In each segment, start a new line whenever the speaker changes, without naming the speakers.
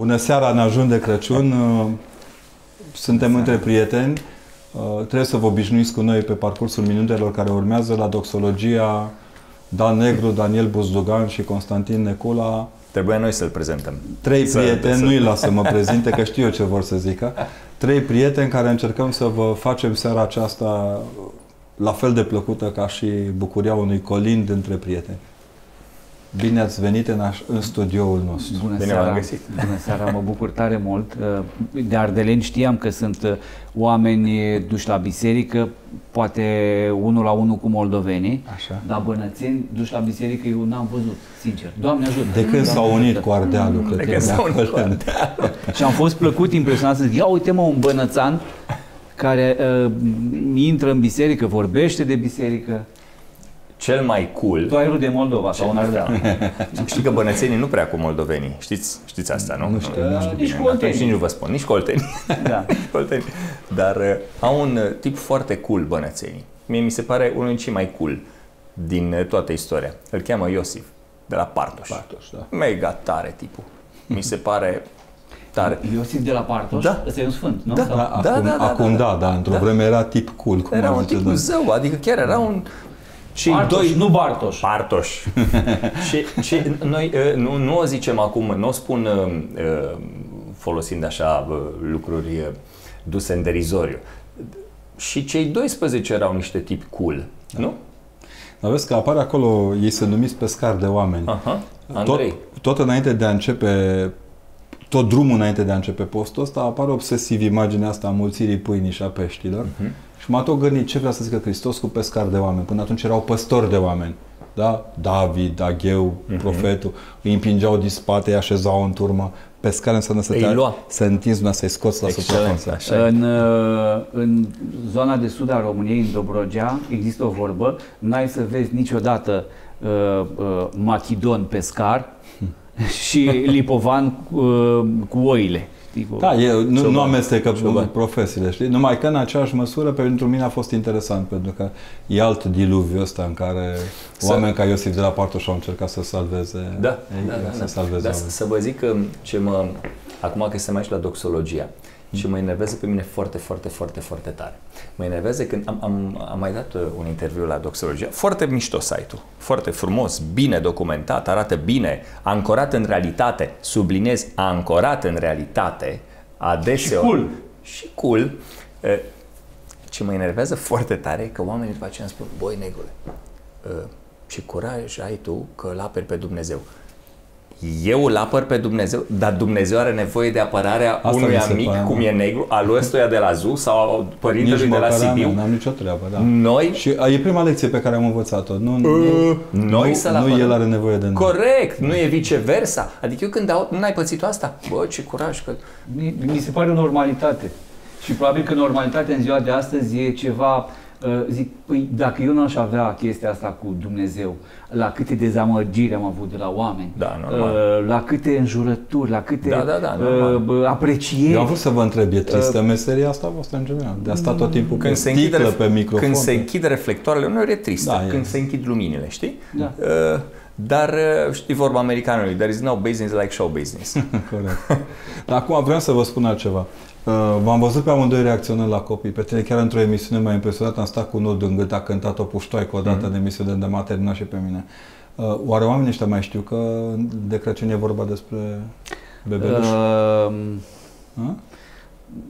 Bună seara, ne ajung de Crăciun. Uh, suntem între prieteni. Uh, trebuie să vă obișnuiți cu noi pe parcursul minutelor care urmează la doxologia Dan Negru, Daniel Buzdugan și Constantin Necula.
Trebuia noi să-l prezentăm.
Trei prieteni, nu-i las să mă prezinte, că știu eu ce vor să zică. Trei prieteni care încercăm să vă facem seara aceasta la fel de plăcută ca și bucuria unui colind între prieteni. Bine ați venit în, aș, în studioul nostru.
Bună
Bine
seara,
v-am găsit.
Bună seara, mă bucur tare mult. Uh, De Ardeleni știam că sunt uh, oameni duși la biserică, poate unul la unul cu moldovenii,
Așa.
dar bănățeni duși la biserică eu n-am văzut, sincer. Doamne ajută!
De când
Doamne
s-au unit
ajută.
cu Ardealul, cred
De
că
când
de
s-au unit
acolo.
cu
Și am fost plăcut impresionat să zic, ia uite mă, un bănățan care uh, intră în biserică, vorbește de biserică.
Cel mai cool,
Tu ai rude Moldova sau un Ardeal.
știi că bănățenii nu prea cu moldovenii. Știți, știți asta, nu?
Nu știu, nu știu
Nici
Bine,
cu oltenii.
atunci nici nu vă spun, nici cu oltenii.
Da.
Nici cu oltenii. Dar uh, au un uh, tip foarte cool bănățenii. Mie mi se pare unul din cei mai cool din uh, toată istoria. Îl cheamă Iosif, de la Partoș.
Partoș, da.
Mega tare tipul. Mi se pare tare.
Iosif de la Partoș,
Da.
ăsta e un sfânt, nu?
Da.
Sau-
Da, acum,
da, da,
acum
da,
da,
da.
da, într-o
Da.
vreme era tip cool, cum
Era
ar
un
zice
tip
domnul.
zău, adică chiar era un... Cei
Partoș,
doi
nu Bartoș.
Partoș. ce, ce, noi uh, nu, nu o zicem acum, nu o spun uh, uh, folosind așa uh, lucruri uh, duse în derizoriu. Și cei 12 erau niște tipi cool, nu?
Dar vezi că apare acolo, ei sunt numiți pescari de oameni.
Aha.
Tot,
Andrei.
tot înainte de a începe, tot drumul înainte de a începe postul ăsta, apare obsesiv imaginea asta a mulțirii pâinii și a peștilor.
Mhm.
Și m-a tot gândit ce vrea să zică Hristos cu pescari de oameni. Până atunci erau păstori de oameni. Da? David, Agheu,
Mhm.
profetul, îi împingeau din spate, îi așezau în turmă. Pescar înseamnă să
Îi
te
lua.
să întinzi una, să-i scoți la
Excelent,
suprafață.
așa. e.
În, uh, în zona de sud a României, în Dobrogea, există o vorbă, n-ai să vezi niciodată uh, uh, machidon pescar și lipovan uh, cu oile. Știi, cu-
Da, e, nu,
Cioban.
nu amestecă
Cioban.
profesiile, știi? Numai că în aceeași măsură pentru mine a fost interesant, pentru că e alt diluviu ăsta în care
Să-
oameni ca Iosif de la Partoș au încercat să salveze,
Da,
ei,
da, da,
să
da.
salveze
Dar
oameni.
să vă zic că ce mă, acum că se mai și la doxologia, ce mă enervează pe mine foarte, foarte, foarte, foarte tare. Mă enervează când am, am, am mai dat uh, un interviu la doxologia, foarte mișto site-ul, foarte frumos, bine documentat, arată bine, ancorat în realitate, subliniez, ancorat în realitate, adeseori.
Și cool.
Și cool. Uh, Ce mă enervează foarte tare e că oamenii după aceea îmi spun, băi, negrule, uh, ce curaj ai tu că îl aperi pe Dumnezeu. Eu îl apăr pe Dumnezeu, dar Dumnezeu are nevoie de apărarea
Asta
unui
mi se
amic
pare,
cum
mă.
e negru, al lui ăstuia de la ZU sau al părintelui de la
măcar am-
Sibiu.
N-am nicio treabă, da.
Noi,
Și a, e prima lecție pe care am învățat-o. Nu, nu,
noi
nu,
să-l
nu
apărăm.
el are nevoie de noi.
Corect, nu e viceversa. Adică eu când aud, nu ai pățit asta? Bă, ce curaj că...
Mi, mi se pare o normalitate. Și probabil că normalitatea în ziua de astăzi e ceva, uh, zic, păi dacă eu nu aș avea chestia asta cu Dumnezeu, la câte dezamăgiri am avut de la oameni,
Da, normal.
uh, la câte înjurături, la câte
Da, da, da,
uh,
normal.
bă, aprecieri.
Eu am vrut să vă întreb, e tristă meseria asta voastră în general? De a sta tot timpul
Când
pe
se, închide,
sticlă,
ref-
pe microfon.
când se
pe-
închid reflectoarele, uneori e tristă.
Da, e.
când se închid luminile, știi?
Da.
Uh, dar uh, știi vorba americanului, there is no business like show business.
Corect. Dar acum vreau să vă spun altceva. Uh, V-am văzut pe amândoi reacționând la copii. Pe tine chiar într-o emisiune m-a impresionat, am stat cu un nod în gât, a cântat o puștoaică odată
Mhm.
în emisiune de m-a terminat și pe mine. Uh, Oare oamenii ăștia mai știu că de Crăciun e vorba despre bebeluș?
Uh,
Uh,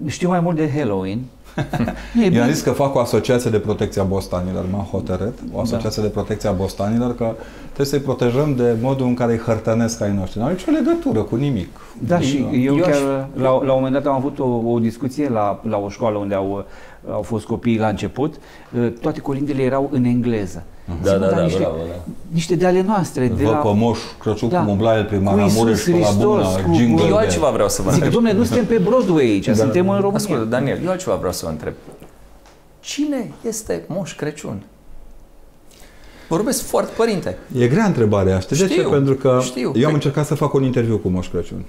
știu mai mult de Halloween. E
Eu
bine.
am zis că fac o asociație de protecție a bostanilor, m-am hotărât, o asociație de protecție a bostanilor, că trebuie să-i protejăm de modul în care îi hărtănesc ai noștri. Nu are nicio legătură cu nimic.
Da, și eu,
Eu
chiar
aș-
la, la un moment dat am avut o, o discuție la, la o școală unde au, au fost copiii la început. Uh, Toate colindele erau în engleză.
Da,
Zic,
da,
"Mă, dar
da,
niște,
bravo, da.
niște de ale noastre. De
Văd
la...
pe Moș Crăciun
Da.
cum umbla el prin
Cu
Maramureș
Iisus
pe la bună,
Hristos, cu-
jingle
Eu
de-
altceva vreau să vă
Zic,
întreb.
domnule, nu suntem pe Broadway aici,
Da,
suntem în România.
Ascultă, Daniel, eu altceva vreau să vă întreb. Cine este Moș Crăciun? Vorbesc foarte, părinte.
E grea întrebarea asta. De ce?
Știu,
Pentru că
știu.
eu am
Pe-
încercat să fac un interviu cu Moș Crăciun.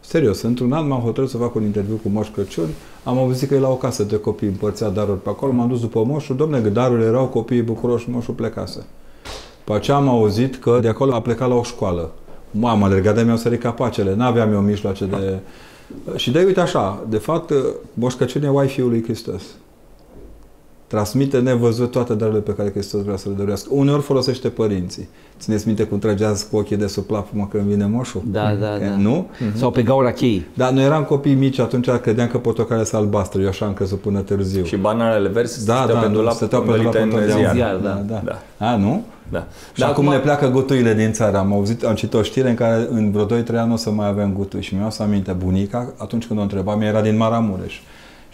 Serios, într-un an m-am hotărât să fac un interviu cu Moș Crăciun. Am auzit că e la o casă de copii împărțea daruri pe acolo. M-am dus după Moșul. Domne, că darurile erau copiii bucuroși, Moșul plecase. După aceea am auzit că de acolo a plecat la o școală. Mama alergat de mi-au sărit capacele, n-aveam eu mijloace de... Și de uite așa, de fapt, Moș Crăciun e Wi-Fi-ul lui Hristos. Transmite nevăzut toate darurile pe care Hristos vrea să le dorească. Uneori folosește părinții. Țineți minte cum trageați cu ochii de sub plapumă când vine moșul?
Da, da, da.
Nu?
Mm-hmm. Sau pe gaura cheii.
Da, noi eram copii mici, atunci credeam că portocalele sunt albastre. Eu așa am crezut până târziu.
Și bananele verzi
da,
stăteau
da,
pe dulap,
stăteau pe dulap
în ziar.
ziar, da.
da.
Da.
A, nu?
Da.
Și acum ne pleacă gutuile din țară. Am auzit, am citit o știre în care în vreo 2-3 ani o să mai avem gutui. Și mi-au să aminte bunica, atunci când o întrebam, era din Maramureș.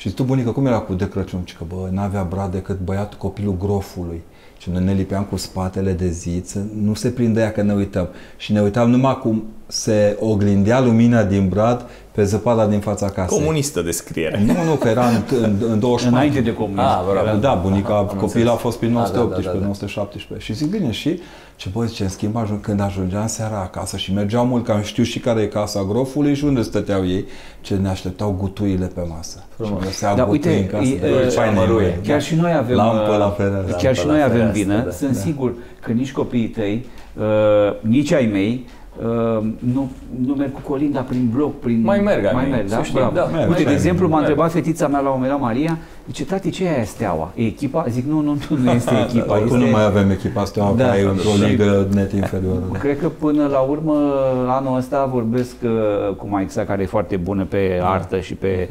Și tu, bunică, cum era cu de Crăciun? Și că, bă, n-avea brad decât băiatul copilul grofului. Și noi ne lipeam cu spatele de zi, nu se prindea că ne uităm. Și ne uitam numai cum se oglindea lumina din brad pe zăpada din fața casei.
Comunistă descriere.
Nu, nu, că era în, în, în 24.
Înainte de comunism.
Ah, bravo.
Da, bunica,
Aha, am
copilul
înțeles.
a fost prin
Ah, da,
1918,
da, da, da.
1917. Și zic, bine, și ce băi, zice, în schimb, ajung, când ajungeam seara acasă și mergeau mult, că am știu și care e casa grofului și unde stăteau ei, ce ne așteptau gutuile pe masă.
Frumos.
Și găsea
Da,
gutui
uite,
în casă.
e,
de
e,
faină
amăruie.
e,
Chiar
da.
și noi avem
Lampă
uh,
la fereastră.
Chiar și
Lampă
noi
la
avem
fereastră,
vină.
da.
Sunt
Da.
sigur că nici copiii tăi, uh, nici ai mei, uh, nu, nu merg cu colinda prin bloc, prin...
Mai merg ai
mai
mei,
merg,
să
da?
știi,
Bravo.
da,
merg,
Uite,
mai
de
merg,
exemplu, m-a
merg.
întrebat fetița mea la un moment dat, Maria, zice, tati, ce e aia steaua? E echipa? Zic, nu, nu, nu, nu este echipa.
Oricum
este...
nu mai avem echipa asta,
Da.
da, e într-o ligă net inferioară. da.
Cred că până la urmă, anul ăsta vorbesc uh, cu Maixa, care e foarte bună pe artă și pe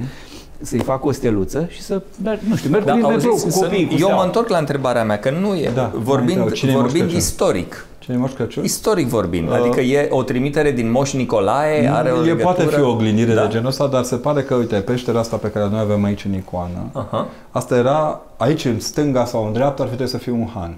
să-i fac o steluță și să merg, nu știu, merg
Da,
prin metrou
auziți,
cu
să-
copiii, cu
eu
steaua.
mă întorc la întrebarea mea, că nu e,
Da,
vorbind,
mai Cine e Moș
vorbind
Crăciun?
istoric.
Cine e Moș Crăciun?
Istoric vorbind,
Uh,
adică e o trimitere din Moș Nicolae, are o
e
legătură...
poate fi o oglindire
da.
de genul ăsta, dar se pare că, uite, peștera asta pe care noi avem aici în icoană,
Aha.
Asta era, aici în stânga sau în dreapta ar fi trebuit să fie un han.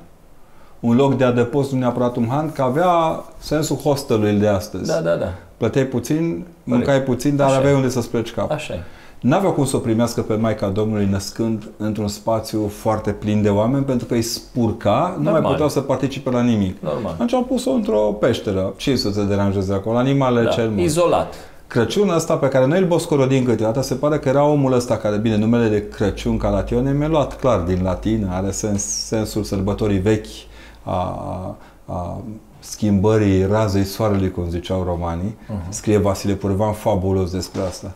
Un loc de adăpost, nu neapărat un han, că avea sensul hostelului de astăzi.
Da, da, da.
Plăteai puțin, mâncai puțin, dar
Așa e.
aveai unde să-ți pleci cap.
Așa e.
N-aveau cum să o primească pe Maica Domnului născând într-un spațiu foarte plin de oameni, pentru că îi spurca, nu mai
Normal.
puteau să participe la nimic.
Normal.
Atunci au pus-o într-o peșteră. Ce să te deranjeze acolo? Animalele
Da.
cel mult.
Izolat.
Crăciunul ăsta pe care noi îl boscorodim câteodată, se pare că era omul ăsta care, bine, numele de Crăciun ca latione mi-a luat clar din latină, are sens, sensul sărbătorii vechi a, a, a schimbării razei soarelui, cum ziceau romanii. Uh-huh. Scrie Vasile Purvan fabulos despre asta.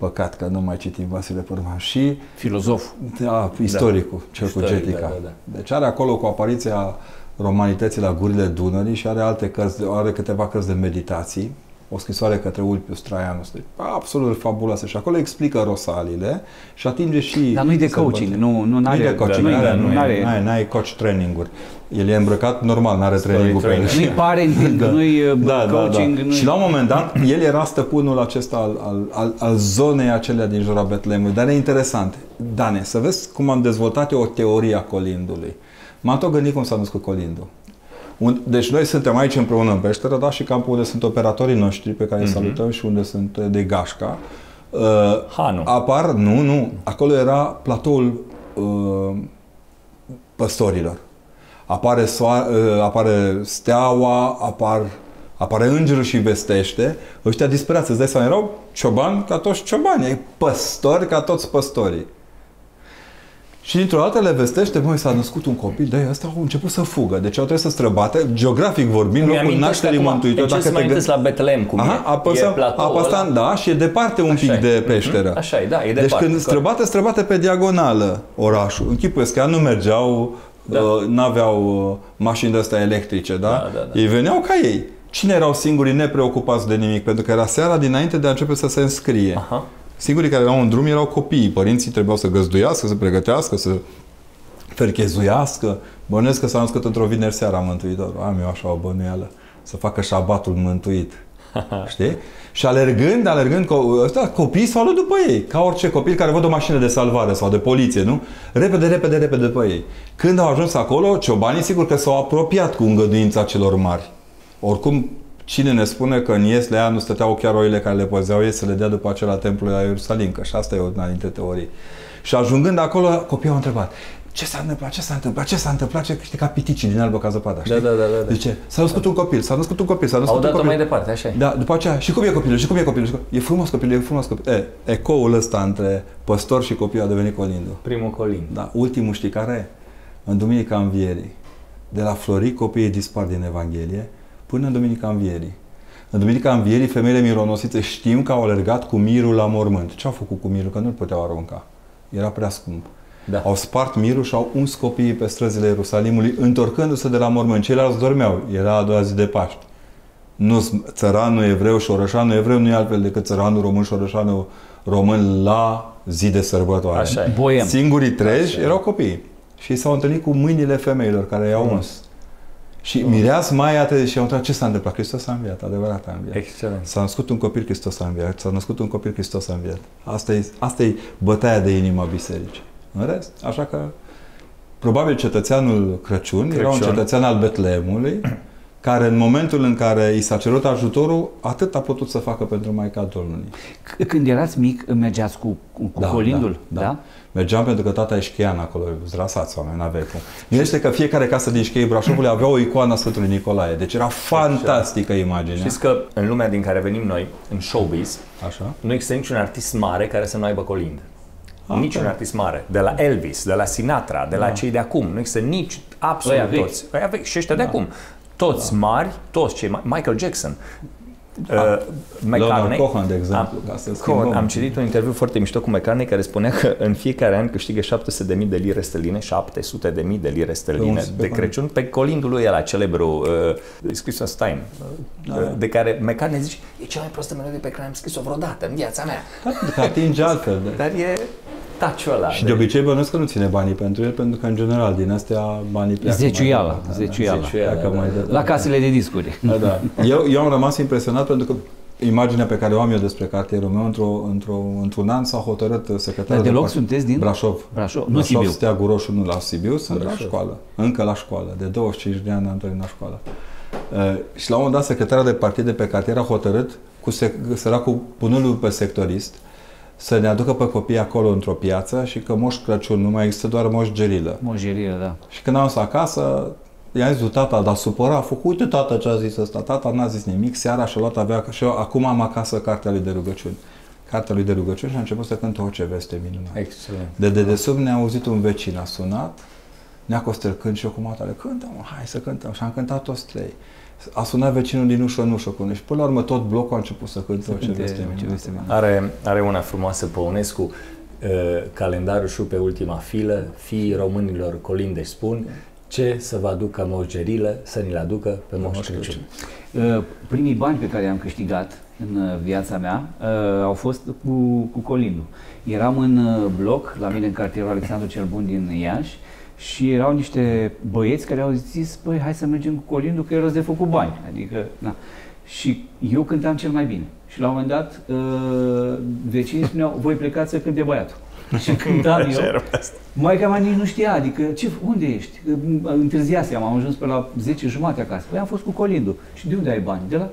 Păcat că nu mai citim Vasile Purvan. Și
Filozof.
da, istoricul, cel cu
Istoric,
Getica.
da, da, da.
Deci are acolo cu apariția romanității la gurile Dunării și are alte cărți, are câteva cărți de meditații, o scrisoare către Ulpius Traianus, deci absolut fabuloasă și acolo explică rosalile și atinge și...
Dar nu-i de
sărbători.
coaching, nu, nu
Nu
are,
e de coaching,
nu,
nu are, nu
are,
are, n-ai coach training-uri. El e îmbrăcat normal, nu are
Story
training-ul pe el.
training.
nu-i parenting, nu-i uh,
Da, da,
coaching,
da.
nu
Și la un moment dat, el era stăpânul acesta al, al, al, al zonei acelea din jurul Betlemului. Dar e interesant. Dane, să vezi cum am dezvoltat eu o teorie a colindului. M-am tot gândit cum s-a născut colindul. Un- Deci noi suntem aici împreună în peșteră, da, și campul unde sunt operatorii noștri pe care îi salutăm și unde sunt uh, de gașca. Uh,
Hanu.
Apar, nu, nu, acolo era platoul uh, păstorilor. Apare, soa, uh, apare steaua, apar, apare îngerul și vestește. Ăștia disperați, îți dai seama, erau ciobani ca toți ciobani, ai păstori ca toți păstorii. Și dintr-o dată le vestește, măi, s-a născut un copil, de ăsta au început să fugă. Deci au trebuit să străbate, geografic vorbind, locul
Mi-amintesc
nașterii
acum,
Mântuitorului.
Încep să mă
te
amintesc la Betlehem cum
Aha,
e.
apăsăm,
e platoul
apăsăm,
ăla.
da, și e departe un
Așa
pic
e.
de peșteră.
Mhm, așa e, da, e
Deci
departe,
când
corect.
străbate, străbate pe diagonală orașul. Închipuiesc că ea nu mergeau,
Da.
da. uh, n-aveau uh, mașini de-astea electrice, da?
Da, da, da.
Ei veneau ca ei. Cine erau singurii nepreocupați de nimic? Pentru că era seara dinainte de a începe să se înscrie.
Aha.
Singurii care erau în drum erau copiii. Părinții trebuiau să găzduiască, să pregătească, să ferchezuiască. Bănuiesc că s-a născut într-o vineri seara Mântuitorul. Am eu așa o bănuială. Să facă șabatul mântuit. Știi? Și alergând, alergând, co- ăsta, copiii s-au luat după ei. Ca orice copil care văd o mașină de salvare sau de poliție, nu? Repede, repede, repede după ei. Când au ajuns acolo, ciobanii sigur că s-au apropiat cu îngăduința celor mari. Oricum, cine ne spune că în Ieslea nu stăteau chiar oile care le păzeau ei să le dea după acela templul la Ierusalim, că și asta e una dintre teorii. Și ajungând acolo, copiii au întrebat, ce s-a întâmplat, ce s-a întâmplat, ce s-a întâmplat, ce știi, ca piticii din albă ca zăpada, știi?
Da, da, da, da, da.
Zice, s-a născut un copil, s-a născut un copil, s-a
Au
născut un
dat-o
copil.
mai departe, așa e.
Da, după aceea, și cum e copilul, și cum e copilul, și cum... e frumos copilul, e frumos copilul. E, ecoul ăsta între păstor și copil a devenit colindul.
Primul colin.
Da, ultimul știi care e? În Duminica Învierii. De la Florii copiii dispar din Evanghelie până în Duminica Învierii. În Duminica Învierii, femeile mironosițe știm că au alergat cu mirul la mormânt. Ce au făcut cu mirul? Că nu-l puteau arunca. Era prea scump.
Da.
Au spart mirul și au uns copiii pe străzile Ierusalimului, întorcându-se de la mormânt. Ceilalți dormeau. Era a doua zi de Paști. Nu țăranul evreu și orășanul evreu nu e altfel decât țăranul român și orășanul român la zi de sărbătoare.
Așa e.
Boem.
Singurii treji
Așa e.
erau copii. Și s-au întâlnit cu mâinile femeilor care i-au
Mm.
uns. Și mireas Maia te și au întrebat ce s-a întâmplat. Hristos a înviat, adevărat a înviat.
Excelent.
S-a născut un copil, Hristos a înviat. S-a născut un copil, Hristos a înviat. Asta e, asta e bătaia de inimă a bisericii. În rest, așa că probabil cetățeanul Crăciun, Crăciun. era un
Crăciun.
cetățean al Betleemului, care în momentul în care i s-a cerut ajutorul, atât a putut să facă pentru Maica Domnului.
C- Când erați mic, mergeați cu, cu, cu
Da,
colindul?
da, da. Mergeam pentru că tata e șcheian acolo, zrasați oameni, n-aveai cum. Gândește că fiecare casă din șcheii Brașovului avea o icoană a Sfântului Nicolae, deci era fantastică imaginea.
Știți că în lumea din care venim noi, în showbiz,
Așa?
nu există niciun artist mare care să nu aibă colind.
Ah,
Niciun
da.
artist mare. De la Elvis, de la Sinatra, de la cei de acum. Nu există nici absolut
Ăia vechi.
toți. Ăia vechi și ăștia de acum. Toți mari, toți cei mari. Michael Jackson. Uh,
Leonard
McCartney.
Cohen, de exemplu,
Am,
ca să
Cohen,
schimbăm.
am citit un interviu foarte mișto cu McCartney care spunea că în fiecare an câștigă 700.000 de lire sterline, 700.000 de lire sterline
Pe un- pe
de
un-
Crăciun pe colindul lui ăla celebru uh, Christmas Time, uh,
Da.
de care McCartney zice e cea mai prostă melodie pe care am scris-o vreodată în viața mea.
Da, că atinge altfel. De.
Dar e taciul ăla.
Și de obicei bănuiesc că nu ține banii pentru el, pentru că în general din astea banii pleacă.
Zeciuială,
mai departe,
zeciuială.
Zeciuială,
Pleacă
da,
mai
da.
departe.
La casele de discuri.
Da, da. Eu, eu am rămas impresionat pentru că imaginea pe care o am eu despre cartierul meu, într-o, într-o, într-un an s-a hotărât secretarul
Dar deloc
part-
sunteți din
Brașov.
Brașov, nu
Brașov,
Sibiu.
Steagul Roșu, nu la Sibiu, sunt la
Brașov.
școală. Încă la școală. De 25 de ani am terminat școala. Uh, și la un moment dat, secretarul de partid de pe cartier a hotărât, cu sec- săracul punându-l pe sectorist, să ne aducă pe copii acolo într-o piață și că Moș Crăciun nu mai există doar Moș Gerilă.
Mojerie, da.
Și când am ajuns acasă, i-am zis lui tata, dar supăra, a făcut, uite tata ce a zis ăsta. Tata n-a zis nimic, seara și-a luat avea, și eu acum am acasă cartea lui de rugăciuni. Cartea lui de rugăciuni și a început să cânte o ce veste minunată.
Excelent.
De dedesubt ne-a auzit un vecin, a sunat, ne-a Costel cânt și eu cu matale, cântă mă, hai să cântăm. Și am cântat toți trei. A sunat vecinul din ușă în ușă cu noi și până la urmă tot blocul a început să cânte o ce
cânte
veste
O ce
minunată.
veste minunată.
Are, are una frumoasă Păunescu, uh, calendarul și pe ultima filă, fiii românilor colinde spun, ce să vă aducă moșgerilă, să ni-l aducă pe Moș Crăciun.
Uh, Primii bani pe care i-am câștigat în uh, viața mea uh, au fost cu, cu colindul. Eram în uh, bloc, la mine în cartierul Alexandru cel Bun din Iași și erau niște băieți care au zis, băi, hai să mergem cu colindul că e rost de făcut bani. Adică, na. Și eu cântam cel mai bine. Și la un moment dat, uh, vecinii spuneau, voi plecați să cânte băiatul. Și cântam eu. Maica mea nici nu știa, adică, ce, unde ești? Întârziasem, am ajuns pe la 10 jumate acasă. Păi am fost cu colindul. Și de unde ai bani? De la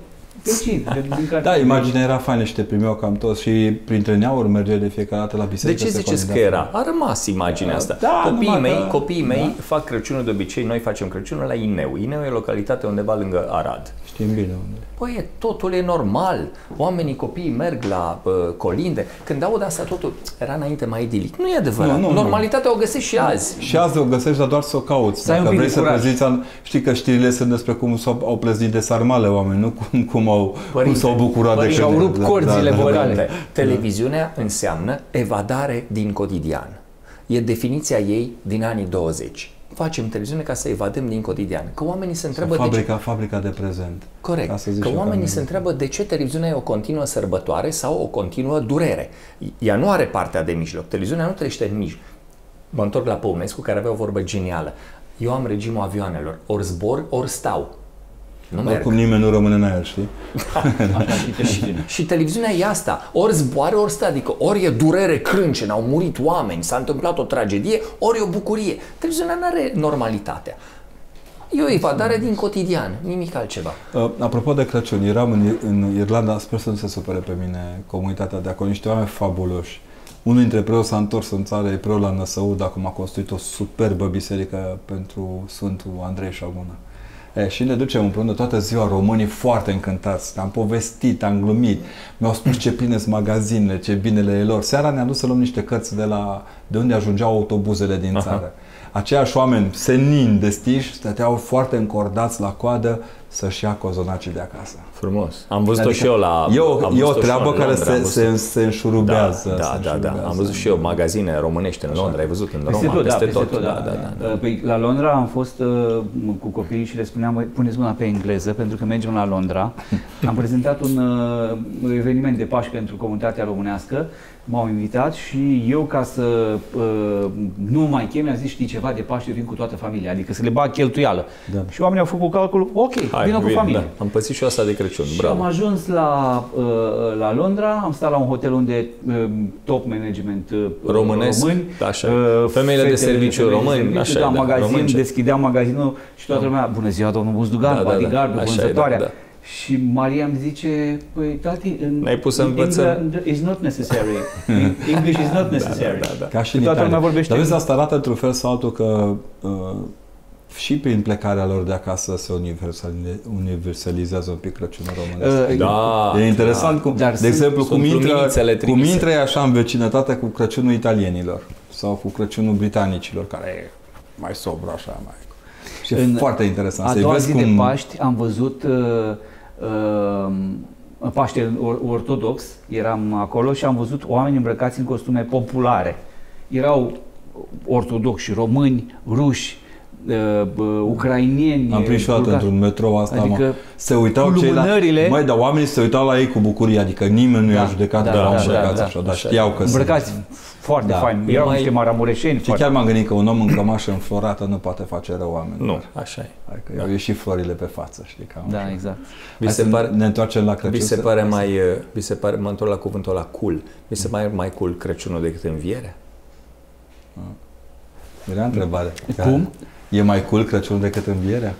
vecini. De, din care
Da, imaginea era faină și te primeau cam toți și printre neauri merge de fiecare dată la
De
biserică.
ce
se
ziceți că
colinda.
era? A rămas imaginea asta.
Da,
copiii
numai
mei,
că-
copiii mei
da.
fac Crăciunul de obicei, noi facem Crăciunul la Ineu. Ineu e localitate undeva lângă Arad.
Știm bine unde.
Păi, e- totul e normal. Oamenii, copiii merg la uh, colinde. Când aud asta, totul era înainte mai idilic. Nu e adevărat.
Nu, nu, nu.
Normalitatea o găsești și azi.
Și azi o găsești, dar doar să o cauți.
Să ai un
Dacă
pic
vrei
de
să
curaj.
prezinți, an- știi că știrile sunt despre cum s-au au plăznit de sarmale oameni, nu cum, cum, au, cum
Părinte,
s-au bucurat de
părinte,
când-
și-au rupt corzile vocale.
Părinte, televiziunea înseamnă evadare din cotidian. E definiția ei din anii 20. Facem televiziune ca să evadăm din cotidian. Că oamenii se întreabă de ce...
Fabrica, fabrica de prezent.
Corect.
Ca să zic
că
și eu
oamenii
ca
se
mine.
întreabă de ce televiziunea e o continuă sărbătoare sau o continuă durere. Ea nu are partea de mijloc. Televiziunea nu trăiește în mijloc. Mă întorc la Păunescu, care avea o vorbă genială. Eu am regimul avioanelor. Ori zbor, ori stau. Nu merg.
Oricum nimeni nu rămâne în aer, știi?
Așa și televiziunea.
Și televiziunea e asta. Ori zboară, ori stă. Adică ori e durere crâncen, au murit oameni, s-a întâmplat o tragedie, ori e o bucurie. Televiziunea nu are normalitatea. E o evadare din cotidian, nimic altceva.
Uh, apropo de Crăciun, eram în, în Irlanda, sper să nu se supere pe mine comunitatea de acolo, niște oameni fabuloși. Unul dintre preoți s-a întors în țară, e preot la Năsăud, acum a construit o superbă biserică pentru Sfântul Andrei Șagună. E, și ne ducem împreună toată ziua românii foarte încântați. Am povestit, am glumit, mi-au spus ce pline sunt magazinele, ce bine le e lor. Seara ne-a dus să luăm niște cărți de, la, de unde ajungeau autobuzele din țară. Aceiași oameni senin destiși stăteau foarte încordați la coadă să-și ia cozonacii de acasă.
Frumos. Am văzut-o
Adică
și eu la...
E o,
am
e o
văzut-o și
treabă
eu în
care
Londra, am
se,
văzut-
se, se înșurubează.
Da,
se
da, da, da.
înșurubează.
Am văzut și eu magazine românești în Londra, ai văzut în
Peste
Roma,
tot, da,
peste
peste
tot.
tot,
Da, da, da. da.
Păi, la Londra am fost uh, cu copiii și le spuneam, "Băi, puneți mâna pe engleză, pentru că mergem la Londra. Am prezentat un uh, eveniment de Paști pentru comunitatea românească, m-au invitat și eu, ca să uh, nu mai chem, am zis, știi ceva de Paște, vin cu toată familia, adică să le bag cheltuială.
Da.
Și oamenii au făcut calculul, ok,
Hai,
vină cu
bine,
familie.
Da. Am pățit și eu asta de Crăciun,
Și
bravo.
am ajuns la, uh, la Londra, am stat la un hotel unde uh, top management uh,
Românesc,
români,
așa.
uh,
Femeile de
fetele
serviciu
femei de
români,
serviciu,
așa e,
da,
da,
magazin,
românce.
deschideam magazinul și toată lumea, bună ziua, domnul Buzdugan,
Da, da, da,
bodyguardul,
așa e,
vânzătoarea.
da, da.
Și Maria îmi zice, păi tati, în,
Ne-ai pus să
in
învățăm.
England is not necessary. In English is not necessary.
da, da.
Ca și în
Toată lumea
Italia.
vorbește
Dar vezi,
în-
asta arată într-un fel sau altul că uh, și prin plecarea lor de acasă se universalize, universalizează un pic Crăciunul românesc.
Uh,
Da,
e interesant cum,
Dar
de
sunt-
exemplu,
sunt
cum intră,
luminițele
cum
trimise.
intră e așa în vecinătate cu Crăciunul italienilor sau cu Crăciunul britanicilor, care e mai sobru așa, mai... Și e
În
foarte interesant
A
să-i
doua
vezi
zi
cum...
de Paști am văzut uh, uh, Paște or- ortodox, eram acolo și am văzut oameni îmbrăcați în costume populare. Erau ortodoxi, români, ruși, uh, uh, ucrainieni.
Am prins și o dată
bulgari.
într-un metrou asta,
Adică
mă. Se uitau
cu
cei la...
lumânările-
Măi, dar oamenii se uitau la ei cu bucurie, adică nimeni nu i-a
Da,
judecat
da,
că
da,
erau
da,
îmbrăcați
da,
așa, dar
așa
știau că
îmbrăcați foarte
Da.
fain.
E
Erau
mai-
niște maramureșeni.
Și
foarte-
chiar m-am gândit că un om în cămașă înflorată nu poate face rău oamenilor.
Nu, așa e.
Adică i-au ieșit florile pe față, știi, cam
Da,
așa.
exact.
Vi
Hai
se
să
pare,
ne întoarcem la Crăciun.
vi se
să-
pare mai, uh, vi se pare, mă întorc la cuvântul la cool, vi se pare mai cool Crăciunul decât învierea?
Era întrebare.
Cum?
E mai cool Crăciunul decât învierea?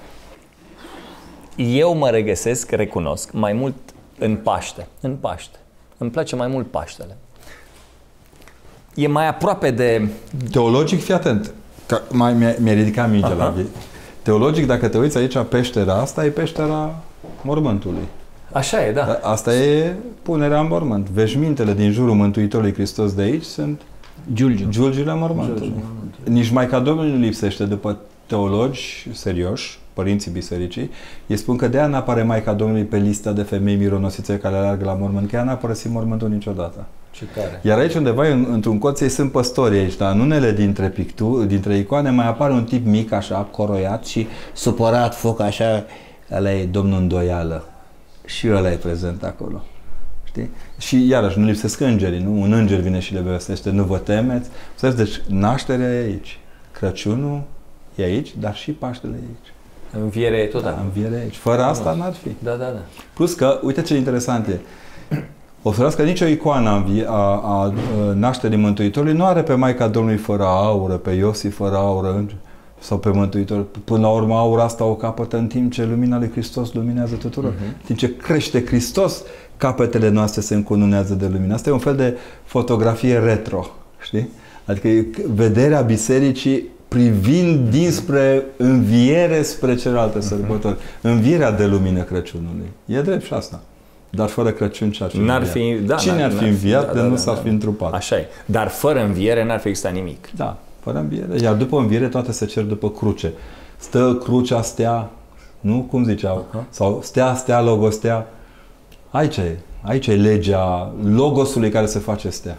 Eu mă regăsesc, recunosc, mai mult în Paște. În Paște. Îmi place mai mult Paștele. E mai aproape de...
Teologic, fii atent. Că mai mi-a, mi-a ridicat mingea la
Aha.
vie. Teologic, dacă te uiți aici, peștera asta e peștera mormântului.
Așa e, da.
Asta e punerea în mormânt. Veșmintele din jurul Mântuitorului Hristos de aici sunt
Giulgiu.
giulgiile mormântului. Nici Maica Domnului nu lipsește după teologi serioși, părinții bisericii. Ei spun că de aia n-apare Maica Domnului pe lista de femei mironosițe care alergă la mormânt, că ea n-a părăsit mormântul niciodată.
Ce care?
Iar aici undeva, în, într-un colț, ei sunt păstori aici, dar în unele dintre, pictu, dintre icoane mai apare un tip mic așa, coroiat și supărat, foc așa, ăla e domnul îndoială. Și ăla e prezent acolo. Știi? Și iarăși nu lipsesc îngerii, nu? Un înger vine și le vestește, nu vă temeți. Să deci nașterea e aici. Crăciunul e aici, dar și Paștele e aici.
Învierea e tot
Da,
acolo.
învierea e aici. Fără asta n-ar fi.
Da, da, da.
Plus că, uite ce interesant e, observați că nicio icoană a, învie- a, a, a nașterii Mântuitorului nu are pe Maica Domnului fără aură, pe Iosif fără aură, înger, sau pe Mântuitor. Până la urmă, aura asta o capătă în timp ce lumina lui Hristos luminează tuturor.
Mhm.
În timp ce crește Hristos, capetele noastre se încununează de lumină. Asta e un fel de fotografie retro, știi? Adică e vederea bisericii privind dinspre înviere spre celelalte sărbători. Învierea de lumină Crăciunului. E drept și asta. Dar fără Crăciun ce ar fi
N-ar
înviat?
fi, da,
Cine
n-ar-
ar fi
n-ar-
înviat
da,
de
da,
nu
da,
s-ar
da.
fi întrupat?
Așa e. Dar fără înviere n-ar fi existat nimic.
Da, fără înviere. Iar după înviere toate se cer după cruce. Stă crucea, stea, nu? Cum ziceau?
Aha.
Sau stea, stea, logostea. Aici e. Aici e legea logosului care se face stea.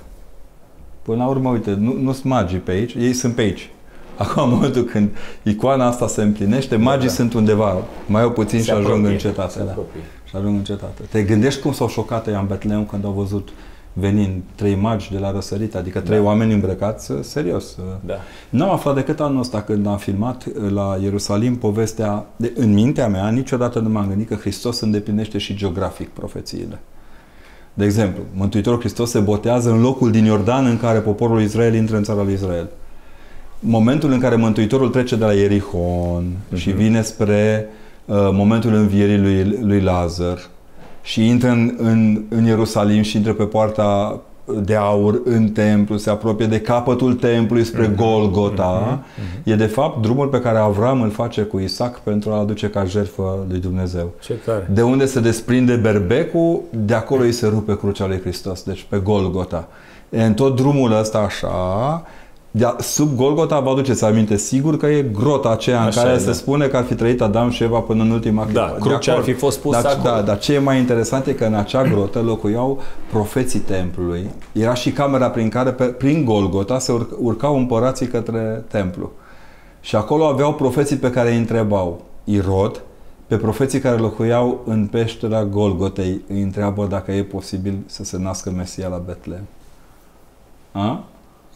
Până la urmă, uite, nu, nu sunt magii pe aici, ei sunt pe aici. Acum, în momentul când icoana asta se împlinește, magii
da.
sunt undeva, mai au puțin
Se
și ajung
apropie,
în cetate.
se
Da.
apropie.
Și ajung în cetate. Te gândești cum s-au șocat ea în Betlehem când au văzut venind trei magi de la răsărit, adică trei
Da.
oameni îmbrăcați uh, serios. uh,
Da.
N-am aflat decât anul ăsta când am filmat uh, la Ierusalim povestea, de, în mintea mea, niciodată nu m-am gândit că Hristos îndeplinește și geografic profețiile. De exemplu, Mântuitorul Hristos se botează în locul din Iordan în care poporul Israel intră în țara lui Israel. Momentul în care Mântuitorul trece de la Ierihon și vine spre uh, momentul învierii lui, lui Lazar și intră în, în, în Ierusalim și intră pe poarta de aur în templu, se apropie de capătul templului spre Golgota, e de fapt drumul pe care Avram îl face cu Isaac pentru a-l aduce ca jertfă lui Dumnezeu.
Ce care?
De unde se desprinde berbecul, de acolo îi se rupe crucea lui Hristos, deci pe Golgota. E, în tot drumul ăsta așa, de sub Golgota, vă aduceți aminte, sigur că e grota aceea în
Așa
care
e,
se
da.
spune că ar fi trăit Adam și Eva până în ultima
Da,
clipă. De
crucea ar
acord.
fi fost pusă
dar,
acolo.
Da, dar ce e mai interesant e că în acea grotă locuiau profeții templului. Era și camera prin care, pe, prin Golgota, se urc, urcau împărații către templu. Și acolo aveau profeții pe care îi întrebau Irod, pe profeții care locuiau în peștera Golgotei, îi întreabă dacă e posibil să se nască Mesia la Betlehem. A?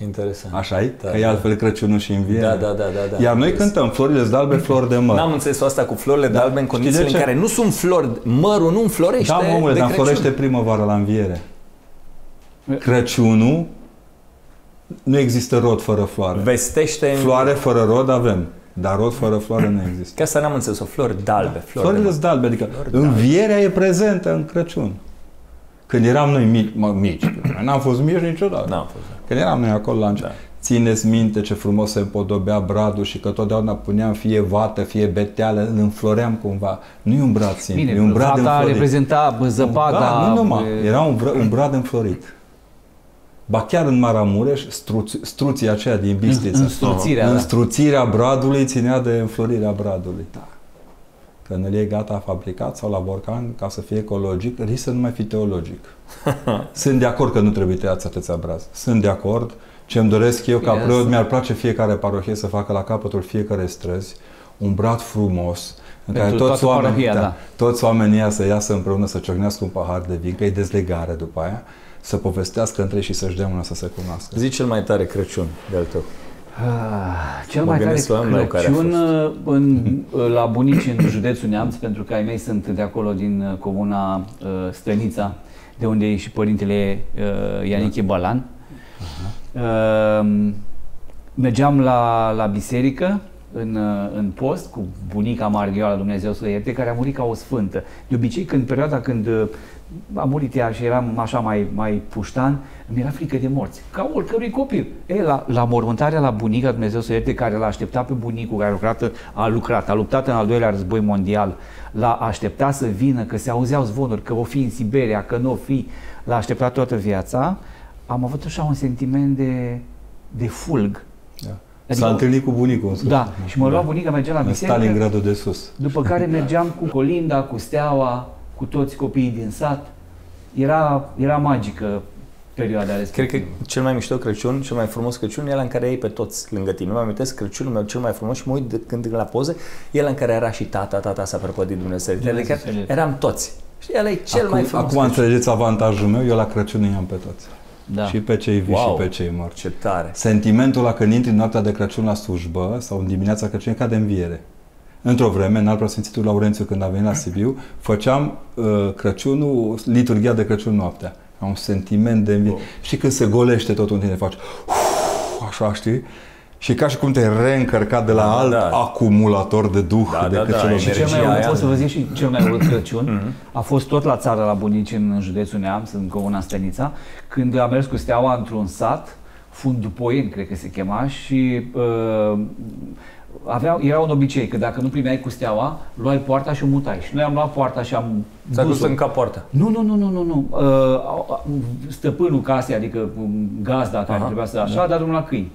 Interesant.
Așa e?
Da,
că e
da.
altfel Crăciunul și învierea.
Da, da, da, da, da.
Iar noi cântăm florile de albe, flori de măr.
N-am înțeles asta cu florile de
Da.
albe în
Știi
condițiile
de
în
ce?
care nu sunt flori, mărul nu înflorește
Da, mă, omule,
de
dar
Crăciun.
înflorește primăvara la înviere. Crăciunul nu există rod fără floare.
Vestește în...
Floare fără rod avem, dar rod fără floare nu există.
Că asta n-am înțeles-o, flori de albe. Flori
Florile
de
sunt de albe, adică
Flori de albe.
învierea e prezentă în Crăciun. Când eram noi mici, mă, mici, noi n-am fost mici niciodată.
N-am fost. Da.
Când eram noi acolo la început.
Da.
Țineți minte ce frumos se împodobea bradul și că totdeauna puneam fie vată, fie beteală, îl înfloream cumva. Nu e un brad simplu,
Bine,
e un brad
fata
înflorit.
reprezenta bă, zăpada.
Da, nu numai.
bă,
Era un, br- un brad înflorit. Ba chiar în Maramureș, struț, struții aceea din Bistrița.
înstruțirea, da.
Înstruțirea bradului ținea de înflorirea bradului. Da. Când îl e gata fabricat sau la borcan, ca să fie ecologic, riscă să nu mai fi teologic. Sunt de acord că nu trebuie tăiați atâția brazi. Sunt de acord. Ce îmi doresc eu ca
Bine,
preot,
asta-
mi-ar place fiecare parohie să facă la capătul fiecare străzi un brad frumos în
Pentru
care toți
toată
oamenii,
parohia,
da,
da.
toți oamenii ăia să iasă împreună să ciocnească un pahar de vin, că e dezlegare după aia, să povestească între ei și să-și dea mâna să se cunoască.
Zi cel mai tare Crăciun de-al tău.
Ah, Cel
Mă
mai tare
gândesc la oamenii care a
Crăciun
fost.
uh, în, la bunici în județul Neamț, pentru că ai mei sunt de acolo din uh, comuna uh, Stănița, de unde e și părintele uh, Ianiche Balan. Uh, mergeam la, la biserică în, uh, în post cu bunica Marghioara, Dumnezeu să o ierte, care a murit ca o sfântă. De obicei, când perioada când uh, a murit ea și eram așa mai, mai puștan, îmi era frică de morți, ca oricărui copil. E, la, la mormântarea la bunica, Dumnezeu să o ierte, care l-a așteptat pe bunicul care a lucrat, a lucrat, a luptat în al doilea război mondial, l-a așteptat să vină, că se auzeau zvonuri, că o fi în Siberia, că nu o fi, l-a așteptat toată viața, am avut așa un sentiment de, de fulg.
Da.
Adică-
S-a întâlnit cu bunicul în sfârșit.
Da, și mă lua bunica, mergeam la
În
biserică,
Stalingradul de sus.
după care mergeam cu Colinda, cu Steaua, cu toți copiii din sat. Era, era magică perioada
Cred
respectivă.
că cel mai mișto Crăciun, cel mai frumos Crăciun e ăla în care ai pe toți lângă tine. Nu mă amintesc Crăciunul meu cel mai frumos și mă uit de când la poze, e ăla în care era și tata, tata s-a prăpădit Dumnezeu.
Dumnezeu
Adică
să-l ierte.
eram toți. Și ăla e cel
acum,
mai frumos
acum
Crăciun.
înțelegeți avantajul meu, eu la Crăciun îi am pe toți.
Da.
Și pe cei vii
Wow.
și pe cei morți.
Ce tare.
Sentimentul ăla când intri în noaptea de Crăciun la slujbă sau în dimineața Crăciun e ca de înviere. Într-o vreme, în alt preasfințitul Laurențiu, când a venit la Sibiu, făceam uh, Crăciunul, liturghia de Crăciun noaptea. Am un sentiment de înviere.
Wow.
Și când se golește totul în tine, faci uf, așa, știi? Și ca și cum te-ai reîncărcat de la
Da,
alt
da.
acumulator de duh
Da, da,
decât
da,
celor
Și cel
energia
mai urât,
aia.
pot să vă zic și cel mai urât Crăciun, a fost tot la țară la bunici în județul Neamț, în comuna Stănița, când am mers cu steaua într-un sat, Fundupoien, cred că se chema, și uh, avea, era un obicei că dacă nu primeai cu steaua, luai poarta și o mutai. Și noi am luat poarta și am
S-a dus
dus-o.
în cap poarta.
Nu, nu, nu, nu, nu, nu. Uh, au- au- stăpânul casei, adică um, gazda care
Aha.
trebuia să așa, a dat drumul la câini.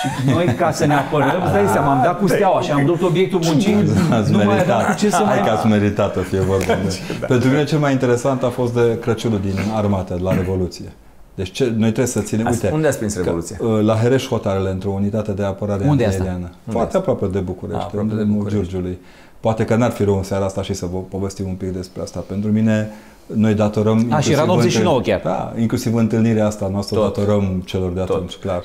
Și noi, ca să ne apărăm, îți dai seama, am dat cu steaua și am dus obiectul muncii.
Ați
nu mai
meritat.
aveam cu ce să
Hai
mai...
că ați meritat să fie vorba de. Pentru mine cel mai interesant a fost de Crăciunul din armată, de la Revoluție. Deci ce, noi trebuie să ținem,
Ați-
uite,
unde ați prins
că,
Revoluția?
uh, la Hereș Hotarele, într-o unitate de apărare
Unde e asta?
antiaeriană. Foarte
asta?
aproape de București,
Ah,
în
aproape de
drumul
București.
Giurgiului. Poate că n-ar fi rău în seara asta și să vă povestim un pic despre asta. Pentru mine, noi datorăm...
A, și era în
inclusiv
89
întâl-
chiar.
Da, inclusiv întâlnirea asta noastră o
Tot.
datorăm celor de
Tot.
atunci, clar.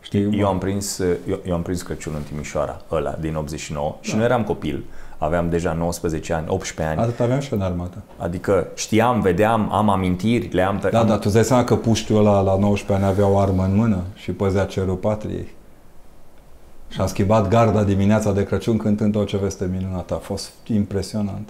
Știi?
Eu am prins, eu, eu am prins Crăciunul în Timișoara, ăla, din 89, și
Da.
nu eram copil. Aveam deja 19 ani, 18 ani.
Atât aveam și eu în armată.
Adică știam, vedeam, am amintiri, le am...
Da,
am,
dar tu îți dai seama că puștiul ăla la 19 ani avea o armă în mână și păzea cerul patriei. Și a schimbat garda dimineața de Crăciun cântând o ce veste minunată. A fost impresionant.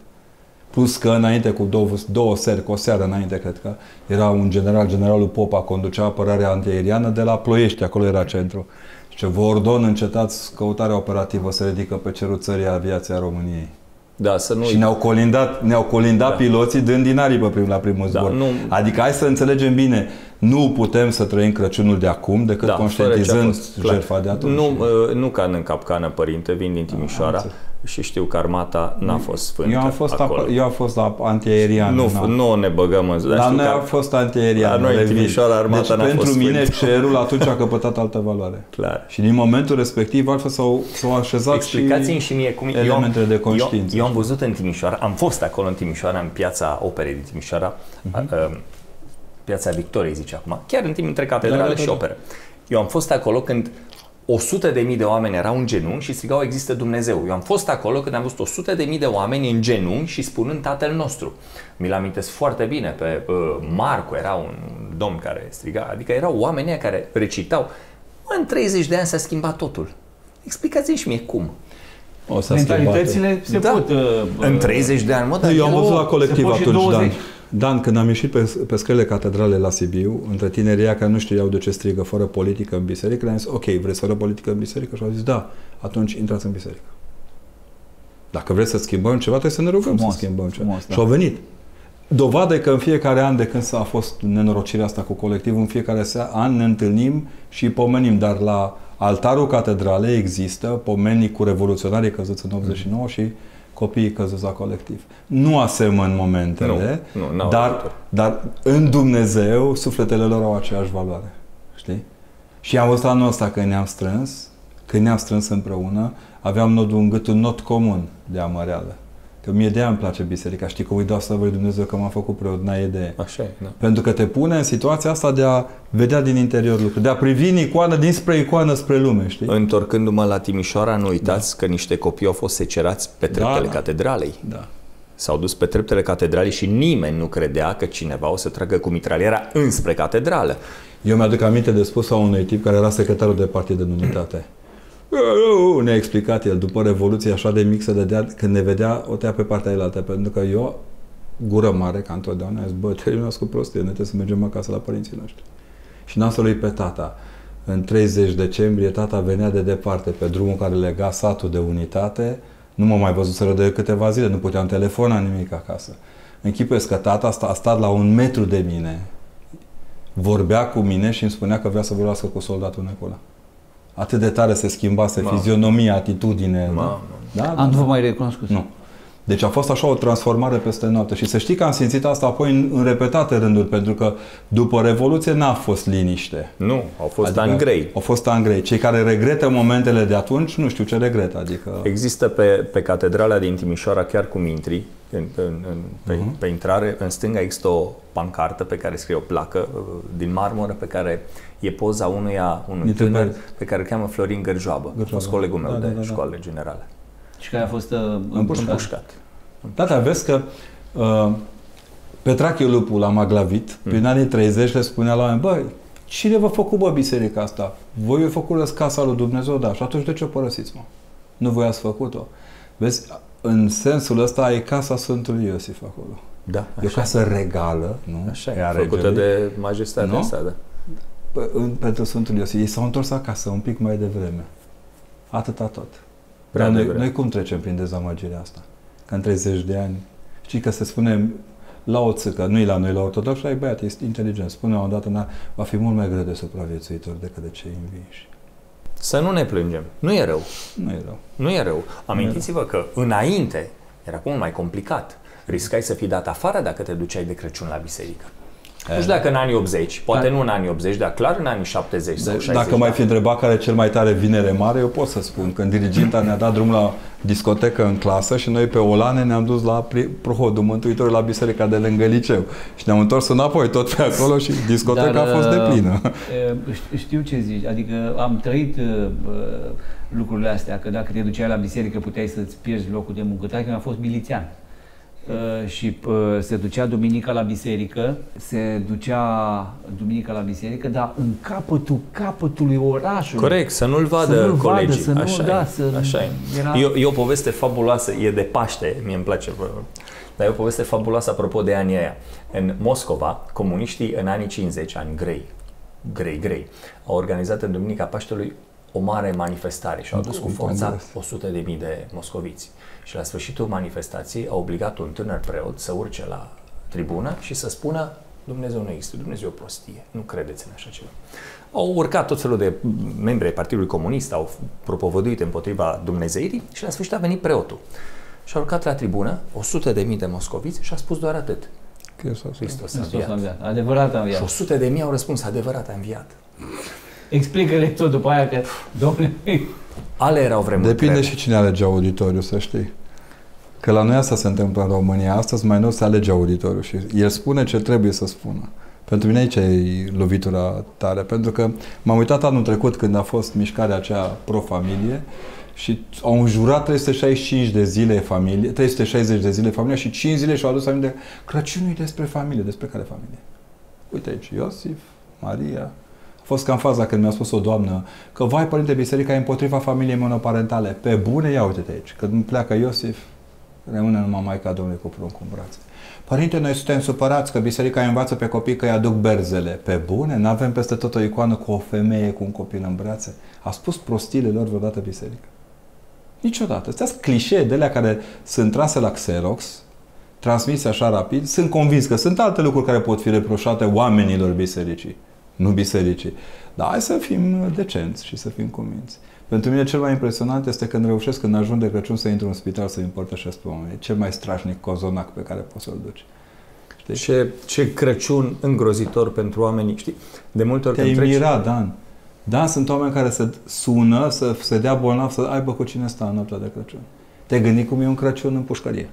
Plus că înainte, cu două, două seri, cu o seară înainte, cred că, era un general, generalul Popa, conducea apărarea antiaeriană de la Ploiești, acolo era centru. Și ce vă ordon încetați căutarea operativă să ridică pe cerul țării aviația României.
Da, să nu...
Și ne-au colindat, ne-au colindat
Da.
piloții dând din aripă prim, la primul
Da,
zbor.
nu-
Adică hai să înțelegem bine, nu putem să trăim Crăciunul de acum decât
Da,
conștientizând
fără ce a fost, clar.
jertfa de atunci.
Nu, uh, nu cad în capcană, părinte, vin din Timișoara
înțeles.
Și știu că armata n-a fost sfântă
eu am fost,
acolo.
apa, eu am fost la antiaerian.
nu,
na.
nu ne băgăm în... dar
Dar
știu
noi
că
am fost antiaerian.
La noi în
revin.
Timișoara armata
deci
n-a
pentru
fost
mine
sfântă.
cerul atunci a căpătat altă valoare.
Clar.
Și din momentul respectiv altfel s-au, s-au așezat
Explicați-mi
și,
și mie cum...
elementele de conștiință.
Eu, eu am văzut în Timișoara, am fost acolo în Timișoara, în piața operei din Timișoara,
Mhm.
uh, piața Victoriei, zice acum, chiar în timp între catedrale
Da, da, da,
și
da.
operă. Eu am fost acolo când 100 de mii de oameni erau în genunchi și strigau există Dumnezeu. Eu am fost acolo când am văzut 100 de mii de oameni în genunchi și spunând Tatăl nostru. Mi-l amintesc foarte bine. Pe uh, Marco era un domn care striga, adică erau oameni ăia care recitau. Mă, în 30 de ani s-a schimbat totul. Explicați-mi și mie cum.
o să
Mentalitățile se
Da.
pot... uh,
În 30 de ani, mă, dar
Eu am
Nu,
văzut la
se
colectiv
pot și
atunci, Dan.
20.
Dan, când am ieșit pe, pe scările catedrale la Sibiu, între tinerii care nu știau de ce strigă fără politică în biserică, le-am zis, ok, vreți fără politică în biserică? Și au zis, da, atunci intrați în biserică. Dacă vreți să schimbăm ceva, trebuie să ne rugăm
Frumos,
să schimbăm ceva.
frumos, da.
Și au venit. Dovadă e că în fiecare an de când s-a fost nenorocirea asta cu colectivul, în fiecare se- an ne întâlnim și îi pomenim, dar la altarul catedralei există pomenii cu revoluționarii căzuți în 89 și copiii căzuți la colectiv. Nu asemăn momentele,
Nu, nu, n-au
dar,
legătură.
dar în Dumnezeu sufletele lor au aceeași valoare. Știi? Și am văzut anul ăsta când ne-am strâns, când ne-am strâns împreună, aveam nodul în gât un nod comun de amăreală. Că mie de aia îmi place biserica. Știi că îi dau să lui Dumnezeu că m-am făcut preot, n-ai idee.
Așa e, da.
Pentru că te pune în situația asta de a vedea din interior lucruri, de a privi în icoană, dinspre icoană spre lume, știi?
Întorcându-mă la Timișoara, nu uitați că niște copii au fost secerați pe treptele
Da, da.
catedralei.
Da.
S-au dus pe treptele catedralei și nimeni nu credea că cineva o să tragă cu mitraliera înspre catedrală.
Eu mi-aduc aminte de spus a unui tip care era secretarul de partid în unitate. Ne-a explicat el, după Revoluție, așa de mic să dădea, când ne vedea, o tăia pe partea elaltă, pentru că eu, gură mare, ca întotdeauna, a zis, bă, terminați cu prostie, noi trebuie să mergem acasă la părinții noștri. Și n-am să lui pe tata. În 30 decembrie, tata venea de departe pe drumul care lega satul de unitate, nu mă mai văzuseră de câteva zile, nu puteam telefona nimic acasă. Închipuiesc că tata asta a stat la un metru de mine, vorbea cu mine și îmi spunea că vrea să vorbească cu soldatul Necola. Atât de tare se schimbase
Mamă.
fizionomia, atitudine.
Mamă.
Da? Da,
Am
da.
nu vă mai recunoscut.
Nu. Deci a fost așa o transformare peste noapte și să știi că am simțit asta apoi în, în repetate rânduri, pentru că după Revoluție n-a fost liniște.
Nu, au fost adică ani grei.
Au fost ani grei. Cei care regretă momentele de atunci, nu știu ce regretă. Adică...
Există pe, pe catedrala din Timișoara, chiar cum intri, în, în, în, pe,
Mhm.
pe intrare, în stânga există o pancartă pe care scrie o placă uh, din marmură pe care e poza unuia, unui
Dintre
tânăr
băieți.
pe care îl cheamă Florin Gărjoabă. A
Gărjoabă.
fost colegul meu
Da,
de
da, da, da.
școală generală.
Și care a fost uh,
Împușcat.
Împușcat.
Da, da, vezi că uh, Petrache Lupu la Maglavit,
Mm.
prin anii 30, le spunea la oameni, bă, cine v-a făcut, bă, biserica asta? Voi v-a făcut casa lui Dumnezeu, da, și atunci de ce o părăsiți, mă? Nu voi ați făcut-o. Vezi, în sensul ăsta e casa Sfântului Iosif acolo.
Da,
E o
așa,
casă regală, nu?
așa
E
e,
a
făcută
regelui.
de majestatea
Nu?
asta, da.
P- în- pentru Sfântul Iosif. Ei s-au întors acasă un pic mai devreme. Atâta tot.
Prea
Dar noi,
devreme.
noi cum trecem prin dezamăgirea asta? Că în 30 de ani, știi că se spune la o țâcă, nu-i la noi la ortodox, și ai băiat, este inteligent. Spune o dată, na, va fi mult mai greu de supraviețuitor decât de cei învinși.
Să nu ne plângem. Nu e rău.
Nu e rău.
Nu e rău. Amintiți-vă că înainte era mult mai complicat. Riscai să fii dat afară dacă te duceai de Crăciun la biserică. Nu știu dacă în anii 80, poate
Da.
nu în anii 80, dar clar în anii 70 sau
De,
60.
dacă mai
da.
fi întrebat care e cel mai tare vinere mare, eu pot să spun. Când diriginta ne-a dat drum la discotecă în clasă și noi pe Olane ne-am dus la Pri- Prohodul Mântuitorului la biserica de lângă liceu. Și ne-am întors înapoi tot pe acolo și discoteca
Dar,
a fost de plină.
uh, ș- Știu ce zici, adică am trăit uh, uh, lucrurile astea, că dacă te duceai la biserică puteai să-ți pierzi locul de muncă. Taică mi-a fost milițian. Uh, și uh, se ducea duminica la biserică, se ducea duminica la biserică, dar în capătul capătului orașului.
Corect, să nu-l vadă
Să nu-l vadă,
colegii.
să nu-
așa
da,
e,
să-
așa e.
era-
E, o- e o poveste fabuloasă, e de Paște, mie îmi place. bă. Dar e o poveste fabuloasă apropo de anii aia. În Moscova, comuniștii în anii 50, ani grei, grei, grei, au organizat în Duminica Paștelui o mare manifestare și au dus cu
În
forța
Congres.
100 de mii de moscoviți. Și la sfârșitul manifestației au obligat un tânăr preot să urce la tribună și să spună Dumnezeu nu există, Dumnezeu e o prostie, nu credeți în așa ceva. Au urcat tot felul de membri ai Partidului Comunist, au propovăduit împotriva Dumnezeirii și la sfârșit a venit preotul. Și a urcat la tribună, 100 de mii de moscoviți și a spus doar atât.
Hristos,
Hristos a
Hristos a
înviat.
înviat. Adevărat a
Și
înviat.
100 de mii au răspuns, adevărat a înviat.
Explică-le tot după aia că, domnule,
Ale erau vremuri
Depinde
grele.
și cine alege auditoriu, să știi. Că la noi asta se întâmplă în România. Astăzi mai nou se alege auditoriu și el spune ce trebuie să spună. Pentru mine aici e lovitura tare, pentru că m-am uitat anul trecut când a fost mișcarea aceea pro-familie și au înjurat 365 de zile familie, 360 de zile familie și 5 zile și-au adus aminte Crăciunul e despre familie. Despre care familie? Uite aici, Iosif, Maria. A fost ca în faza când mi-a spus o doamnă că, vai, părinte, biserica e împotriva familiei monoparentale. Pe bune, ia uite aici. Când pleacă Iosif, rămâne numai Maica Domnului cu prunc în brațe. Părinte, noi suntem supărați că biserica îi învață pe copii că îi aduc berzele. Pe bune, nu avem peste tot o icoană cu o femeie cu un copil în brațe. A spus prostiile lor vreodată biserica. Niciodată. Astea sunt clișee de alea care sunt trase la Xerox, transmise așa rapid. Sunt convins că sunt alte lucruri care pot fi reproșate oamenilor bisericii, nu bisericii. Dar hai să fim decenți și să fim cuminți. Pentru mine cel mai impresionant este când reușesc, când ajung de Crăciun, să intru în spital să-i împărtășesc pe oameni. E cel mai strașnic cozonac pe care poți să-l duci. Știi?
Ce, ce Crăciun îngrozitor pentru oamenii, știi? De multe ori
Te-ai
când treci...
mirat, Dan. Dan, sunt oameni care se sună să se dea bolnav, să aibă cu cine sta în noaptea de Crăciun. Te gândi cum e un Crăciun în pușcărie.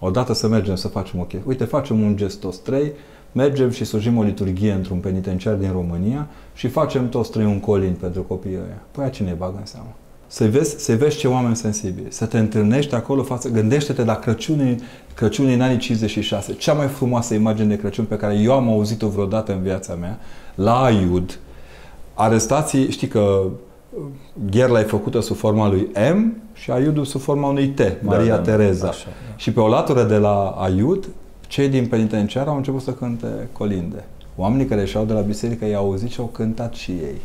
Odată să mergem să facem o chestie. Uite, facem un gest toți trei, mergem și slujim o liturghie într-un penitenciar din România și facem toți trei un colin pentru copiii ăia. Păi a cine îi bagă în seamă? Să vezi, să vezi ce oameni sensibili, să te întâlnești acolo față, gândește-te la Crăciunii, Crăciunii în anii 56, cea mai frumoasă imagine de Crăciun pe care eu am auzit-o vreodată în viața mea, la Aiud, arestații, știi că uh, gherla e făcută sub forma lui M și Aiudul sub forma unui T, Maria
da,
Tereza.
Așa, da.
Și pe o latură de la Aiud, cei din penitenciar au început să cânte colinde. Oamenii care ieșeau de la biserică i-au auzit și au cântat și ei.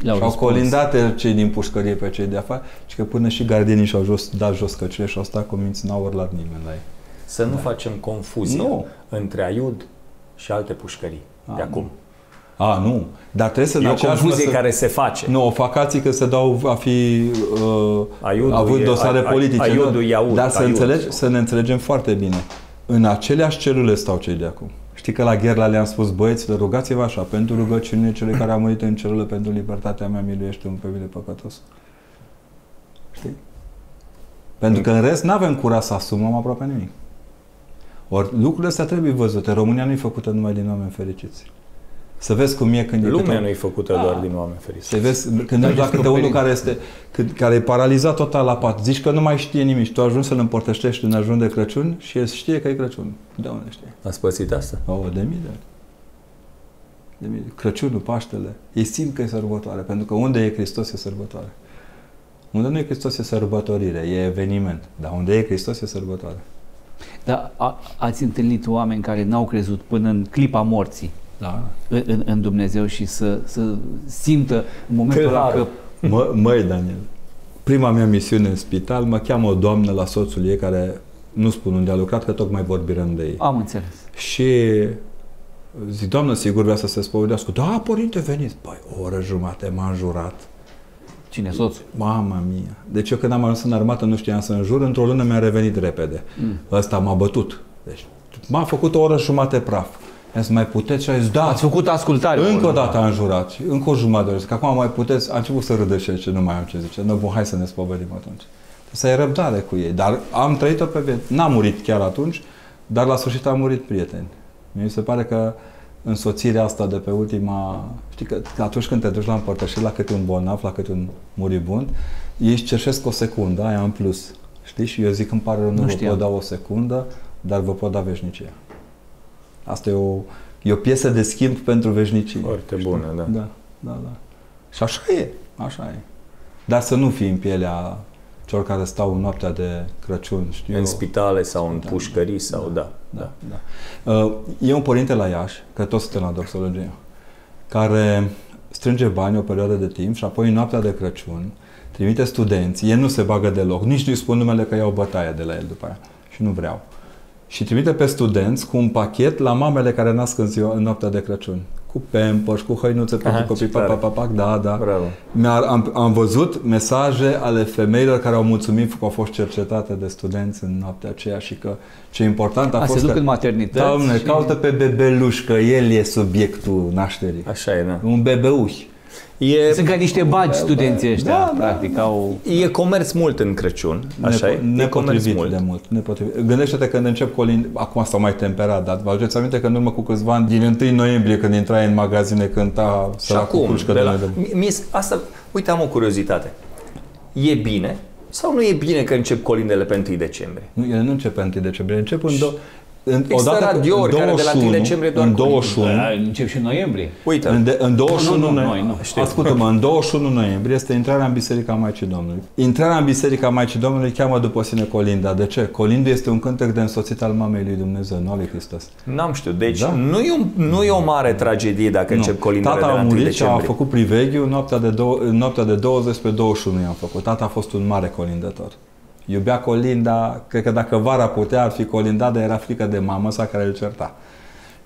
le-au
și au
răspuns.
colindat cei din pușcărie pe cei de afară și că până și gardienii și-au jos, dat jos căcile și au stat cu minți, n-au urlat nimeni la ei.
Să nu facem confuzie
Nu.
între Aiud și alte pușcării
A,
de
nu.
acum.
A, nu. Dar trebuie să
E o
aceeași
confuzie
măsură-
care se face.
Nu, o facații că se dau a fi uh,
Aiudul
avut
e-
dosare
ai- ai-
politice.
aiudul
nu?
e aud,
Dar să,
aiud.
înțelegi, să ne înțelegem foarte bine. În aceleași celule stau cei de acum. Știi că la Gherla le-am spus, băieților, rugați-vă așa, pentru rugăciunile celui care a murit în celule pentru libertatea mea, miluiește un pe mine păcătos. Știi? Pentru că în rest nu avem curaj să asumăm aproape nimic. Ori lucrurile astea trebuie văzute. România nu e făcută numai din oameni fericiți. Să vezi cum e când e
Lumea
câte-
nu e făcută doar din oameni feriți.
să vezi, când mergi la câte unul care, este, cât, care e paralizat total la pat, zici că nu mai știe nimic și tu ajungi să-l împărtășești în ajun de Crăciun și el știe că e Crăciun. De unde știe?
Ați pățit asta?
O, de mii de ani. De mii. Crăciunul, Paștele, ei simt că e sărbătoare, pentru că unde e Hristos e sărbătoare. Unde nu e Hristos e sărbătorire, e eveniment. Dar unde e Hristos e sărbătoare.
Dar a, ați întâlnit oameni care n-au crezut până în clipa morții
Da.
în, în, în Dumnezeu și să, să simtă în momentul ăla
Clar.
că
Mă, măi, Daniel, prima mea misiune în spital, mă cheamă o doamnă la soțul ei care nu spun unde a lucrat, că tocmai vorbim de ei.
am înțeles.
Și zic, doamnă, sigur vrea să se spovedească. Da, părinte, veniți. Păi, o oră jumate m-a înjurat.
Cine, soțul?
Mama mia. Deci eu când am ajuns în armată nu știam să înjur, într-o lună mi-a revenit repede.
Mm.
Ăsta m-a bătut. Deci m-a făcut o oră jumate praf. I-am zis, mai puteți? Și a zis, da.
Ați făcut ascultare.
Încă o
urmă.
dată a înjurat. Și încă o jumătate de oră. Zic, acum mai puteți? A început să râdă și el, ce nu mai am ce zice. Nu, bun, hai să ne spovedim atunci. Să ai răbdare cu ei. Dar am trăit-o pe viață. N-am murit chiar atunci, dar la sfârșit am murit prieteni. Mi se pare că însoțirea asta de pe ultima... Știi că, că atunci când te duci la împărtășit la câte un bolnav, la câte un muribund, ei își cerșesc o secundă, aia în plus. Știi? Și eu zic, îmi pare rău, nu,
Nu
vă
știam.
pot da o secundă, dar vă pot da veșnicia. Asta e o, e o piesă de schimb pentru veșnicie.
Foarte
Știi?
bună, da.
Da, da, da. Și așa e, așa e. Dar să nu fii în pielea celor care stau în noaptea de Crăciun, știu
În
eu.
spitale sau în
Da.
pușcării sau da.
Da, da. Uh, E un părinte la Iași, că toți suntem la doxologie, care strânge bani o perioadă de timp și apoi în noaptea de Crăciun trimite studenți, el nu se bagă deloc, nici nu-i spun numele că iau bătaie de la el după aia și nu vreau. Și trimite pe studenți cu un pachet la mamele care nasc în, ziua, în noaptea de Crăciun. Cu pampers, cu hăinuțe pentru
Aha,
copii,
ce
pac,
tare.
pac, pac, pac, da, da.
Bravo.
Mi-a, am, am văzut mesaje ale femeilor care au mulțumit că au fost cercetate de studenți în noaptea aceea și că ce important a,
A, se
fost
duc
că,
în maternități
Doamne,
și-
caută pe bebeluș, că el e subiectul nașterii.
Așa e, da.
Un bebeuș.
E,
Sunt ca niște bagi studenții ăștia,
Da, da.
practic, au...
e comerț mult în Crăciun, așa
Nepo-
e? E comerț
nepotrivit
mult.
de mult. Nepotrivit. Gândește-te când încep colin, acum s-au mai temperat, dar vă aduceți aminte că în urmă cu câțiva ani, din 1 noiembrie, când intrai în magazine, cânta
Și
săracul
acum,
Crușcă
de
de
la,
la...
mie, mie- asta, uite, am o curiozitate. E bine sau nu e bine că încep colindele pe 1 decembrie?
Nu, ele nu încep pe 1 decembrie, încep în, do- în
Există
odată cu-
radiouri
în
care de la 1 decembrie doar
în
colinde.
21,
Da, încep și în noiembrie.
Uite,
În, de, în 21
Nu, nu, nu,
noi-
noi nu, știu.
Ascultă-mă, în 21 noiembrie este intrarea în Biserica Maicii Domnului. Intrarea în Biserica Maicii Domnului cheamă după sine Colinda. De ce? Colinda este un cântec de însoțit al mamei lui Dumnezeu, nu al lui Hristos.
n-am știut. Deci
Da.
nu, e un, nu e o mare tragedie dacă încep colindele
Tata
de la
a
1
murit și a
decembrie.
făcut priveghiu noaptea de, dou- în noaptea de 20 pe 21 i-am făcut. Tata a fost un mare colindător. Iubea colinda, cred că dacă vara putea ar fi colindat, dar era frică de mamă sa care îl certa.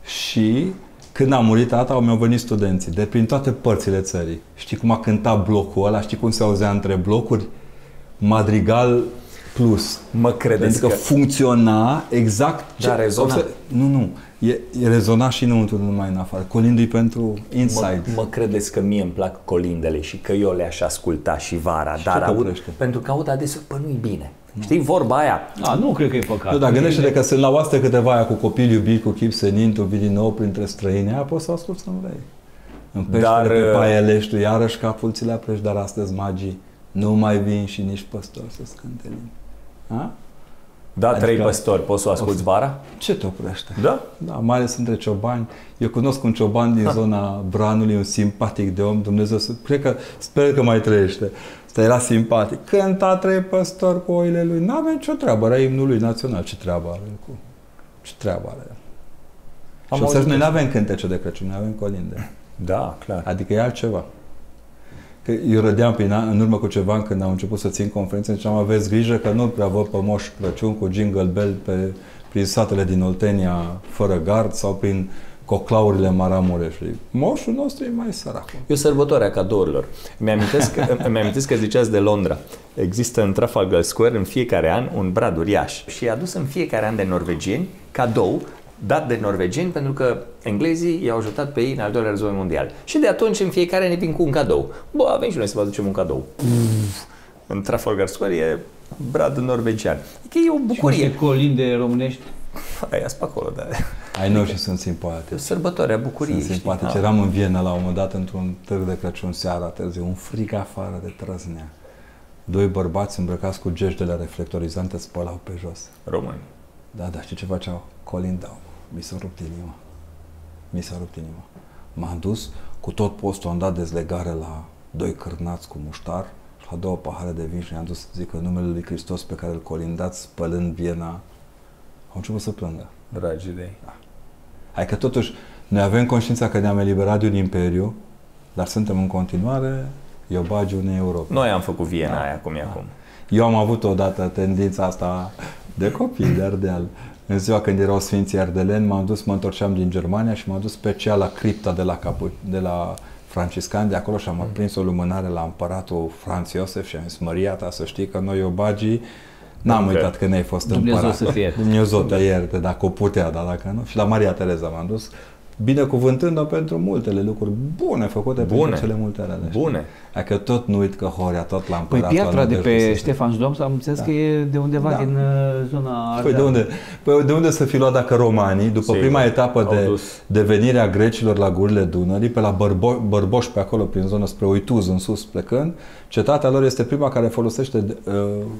Și când a murit tata, au mi-au venit studenții de prin toate părțile țării. Știi cum a cântat blocul ăla? Știi cum se auzea între blocuri? Madrigal plus.
Mă credeți
Pentru că,
că...
funcționa exact
Da, rezona.
obse- Nu, nu. E, e rezona și înăuntru, nu numai în afară. Colindul pentru inside.
Mă, mă credeți că mie îmi plac colindele și că eu le-aș asculta și vara,
Și
dar
ce te
aud,
oprește?
pentru că aud adesea, bă, nu-i bine. Știi, vorba aia,
A, nu cred că e păcat.
Nu, dar gândește-te că sunt la oaste câteva aia cu copil iubit, cu chip senin, tu vii din nou printre străini, aia poți să asculti să nu vrei. În peștere
Dar,
pe
uh,
paielești, tu iarăși capul ți le aprești, dar astăzi magii nu mai vin și nici păstori să scânte limbi. A?
da,
Adică-
trei păstori, poți să o asculti vara?
Ce te oprește?
Da?
Da, mai ales între ciobani. Eu cunosc un cioban din zona Branului, un simpatic de om, Dumnezeu, să- cred că, sper că mai trăiește. Ăsta era simpatic. Cânta trei păstori cu oile lui. N-avea nicio treabă, era imnul lui național. Ce treabă are el cu... Ce treabă are el?
Am
și o să
auzit
noi nu
asta.
avem cântece de Crăciun, noi avem colinde.
Da, clar.
Adică e altceva. Că eu râdeam prin an, în urmă cu ceva ani când am început să țin conferințe, ziceam aveți grijă că nu prea văd pe Moș Crăciun cu jingle bell pe, prin satele din Oltenia fără gard sau prin coclaurile Maramureșului. Moșul nostru e mai sărac.
E o sărbătoare a cadourilor. Mi-amintesc, că- îmi amintesc că ziceați de Londra. Există în Trafalgar Square în fiecare an un brad uriaș și e adus în fiecare an de norvegieni cadou dat de norvegieni pentru că englezii i-au ajutat pe ei în al doilea război mondial. Și de atunci în fiecare an ne vin cu un cadou. Bă, avem și noi să vă aducem un cadou. În Trafalgar Square e brad norvegian. Adică e o
Și
bucurie.
niște colinde românești.
Aia pe acolo, da.
Ai noștri sunt
E o
simpatici.
sărbătoare a bucuriei.
Sunt
știi?
simpatici.
Da.
Eram în Viena la un moment dat într-un târg de Crăciun seara târziu, un frig afară de trăznea. Doi bărbați îmbrăcați cu geștele reflectorizante spălau pe jos.
Români.
Da, da, știi ce făceau? Colindau. Mi s-a rupt inima. Mi s-a rupt inima. M-am dus, cu tot postul am dat dezlegare la doi cârnați cu muștar și la două pahare de vin și i-am dus, zic, în numele lui Hristos pe care îl colindați spălând Viena, au început să plângă.
Dragi de ei.
Hai că totuși noi avem conștiința că ne-am eliberat de un imperiu, dar suntem în continuare iobagii unei Europe.
Noi am făcut Viena
Da.
aia cum e
Da.
acum.
Eu am avut odată tendința asta de copil de Ardeal. În ziua când erau Sfinții Ardeleni, m-am dus, mă întorceam din Germania și m-am dus special la cripta de la, Capu, de la Franciscani de acolo și am prins o lumânare la împăratul Franz Iosef și am zis, Maria ta, să știi că noi obagii N-am
Ok.
uitat că ne-ai fost
Dumnezeu
împărat.
să te ierte.
Dumnezeu te ierte, dacă o putea, dar dacă nu. Și la Maria Tereza m-am dus, binecuvântând-o pentru multele lucruri bune făcute
Bune.
pentru cele multe rele. știi?
Bune.
Adică tot nu uit că Horia tot l-a
Păi
împărat.
piatra de pe Ștefan Șdom, am înțeles
Da.
că e de undeva
Da.
din uh, zona
Păi
Ardeal.
de unde, păi de unde să fi luat dacă romanii, după
Sigur.
prima etapă
Au
de,
dus.
de venire a grecilor la gurile Dunării, pe la Bărbo, Bărboș pe acolo, prin zonă spre Uituz, în sus plecând, cetatea lor este prima care folosește uh,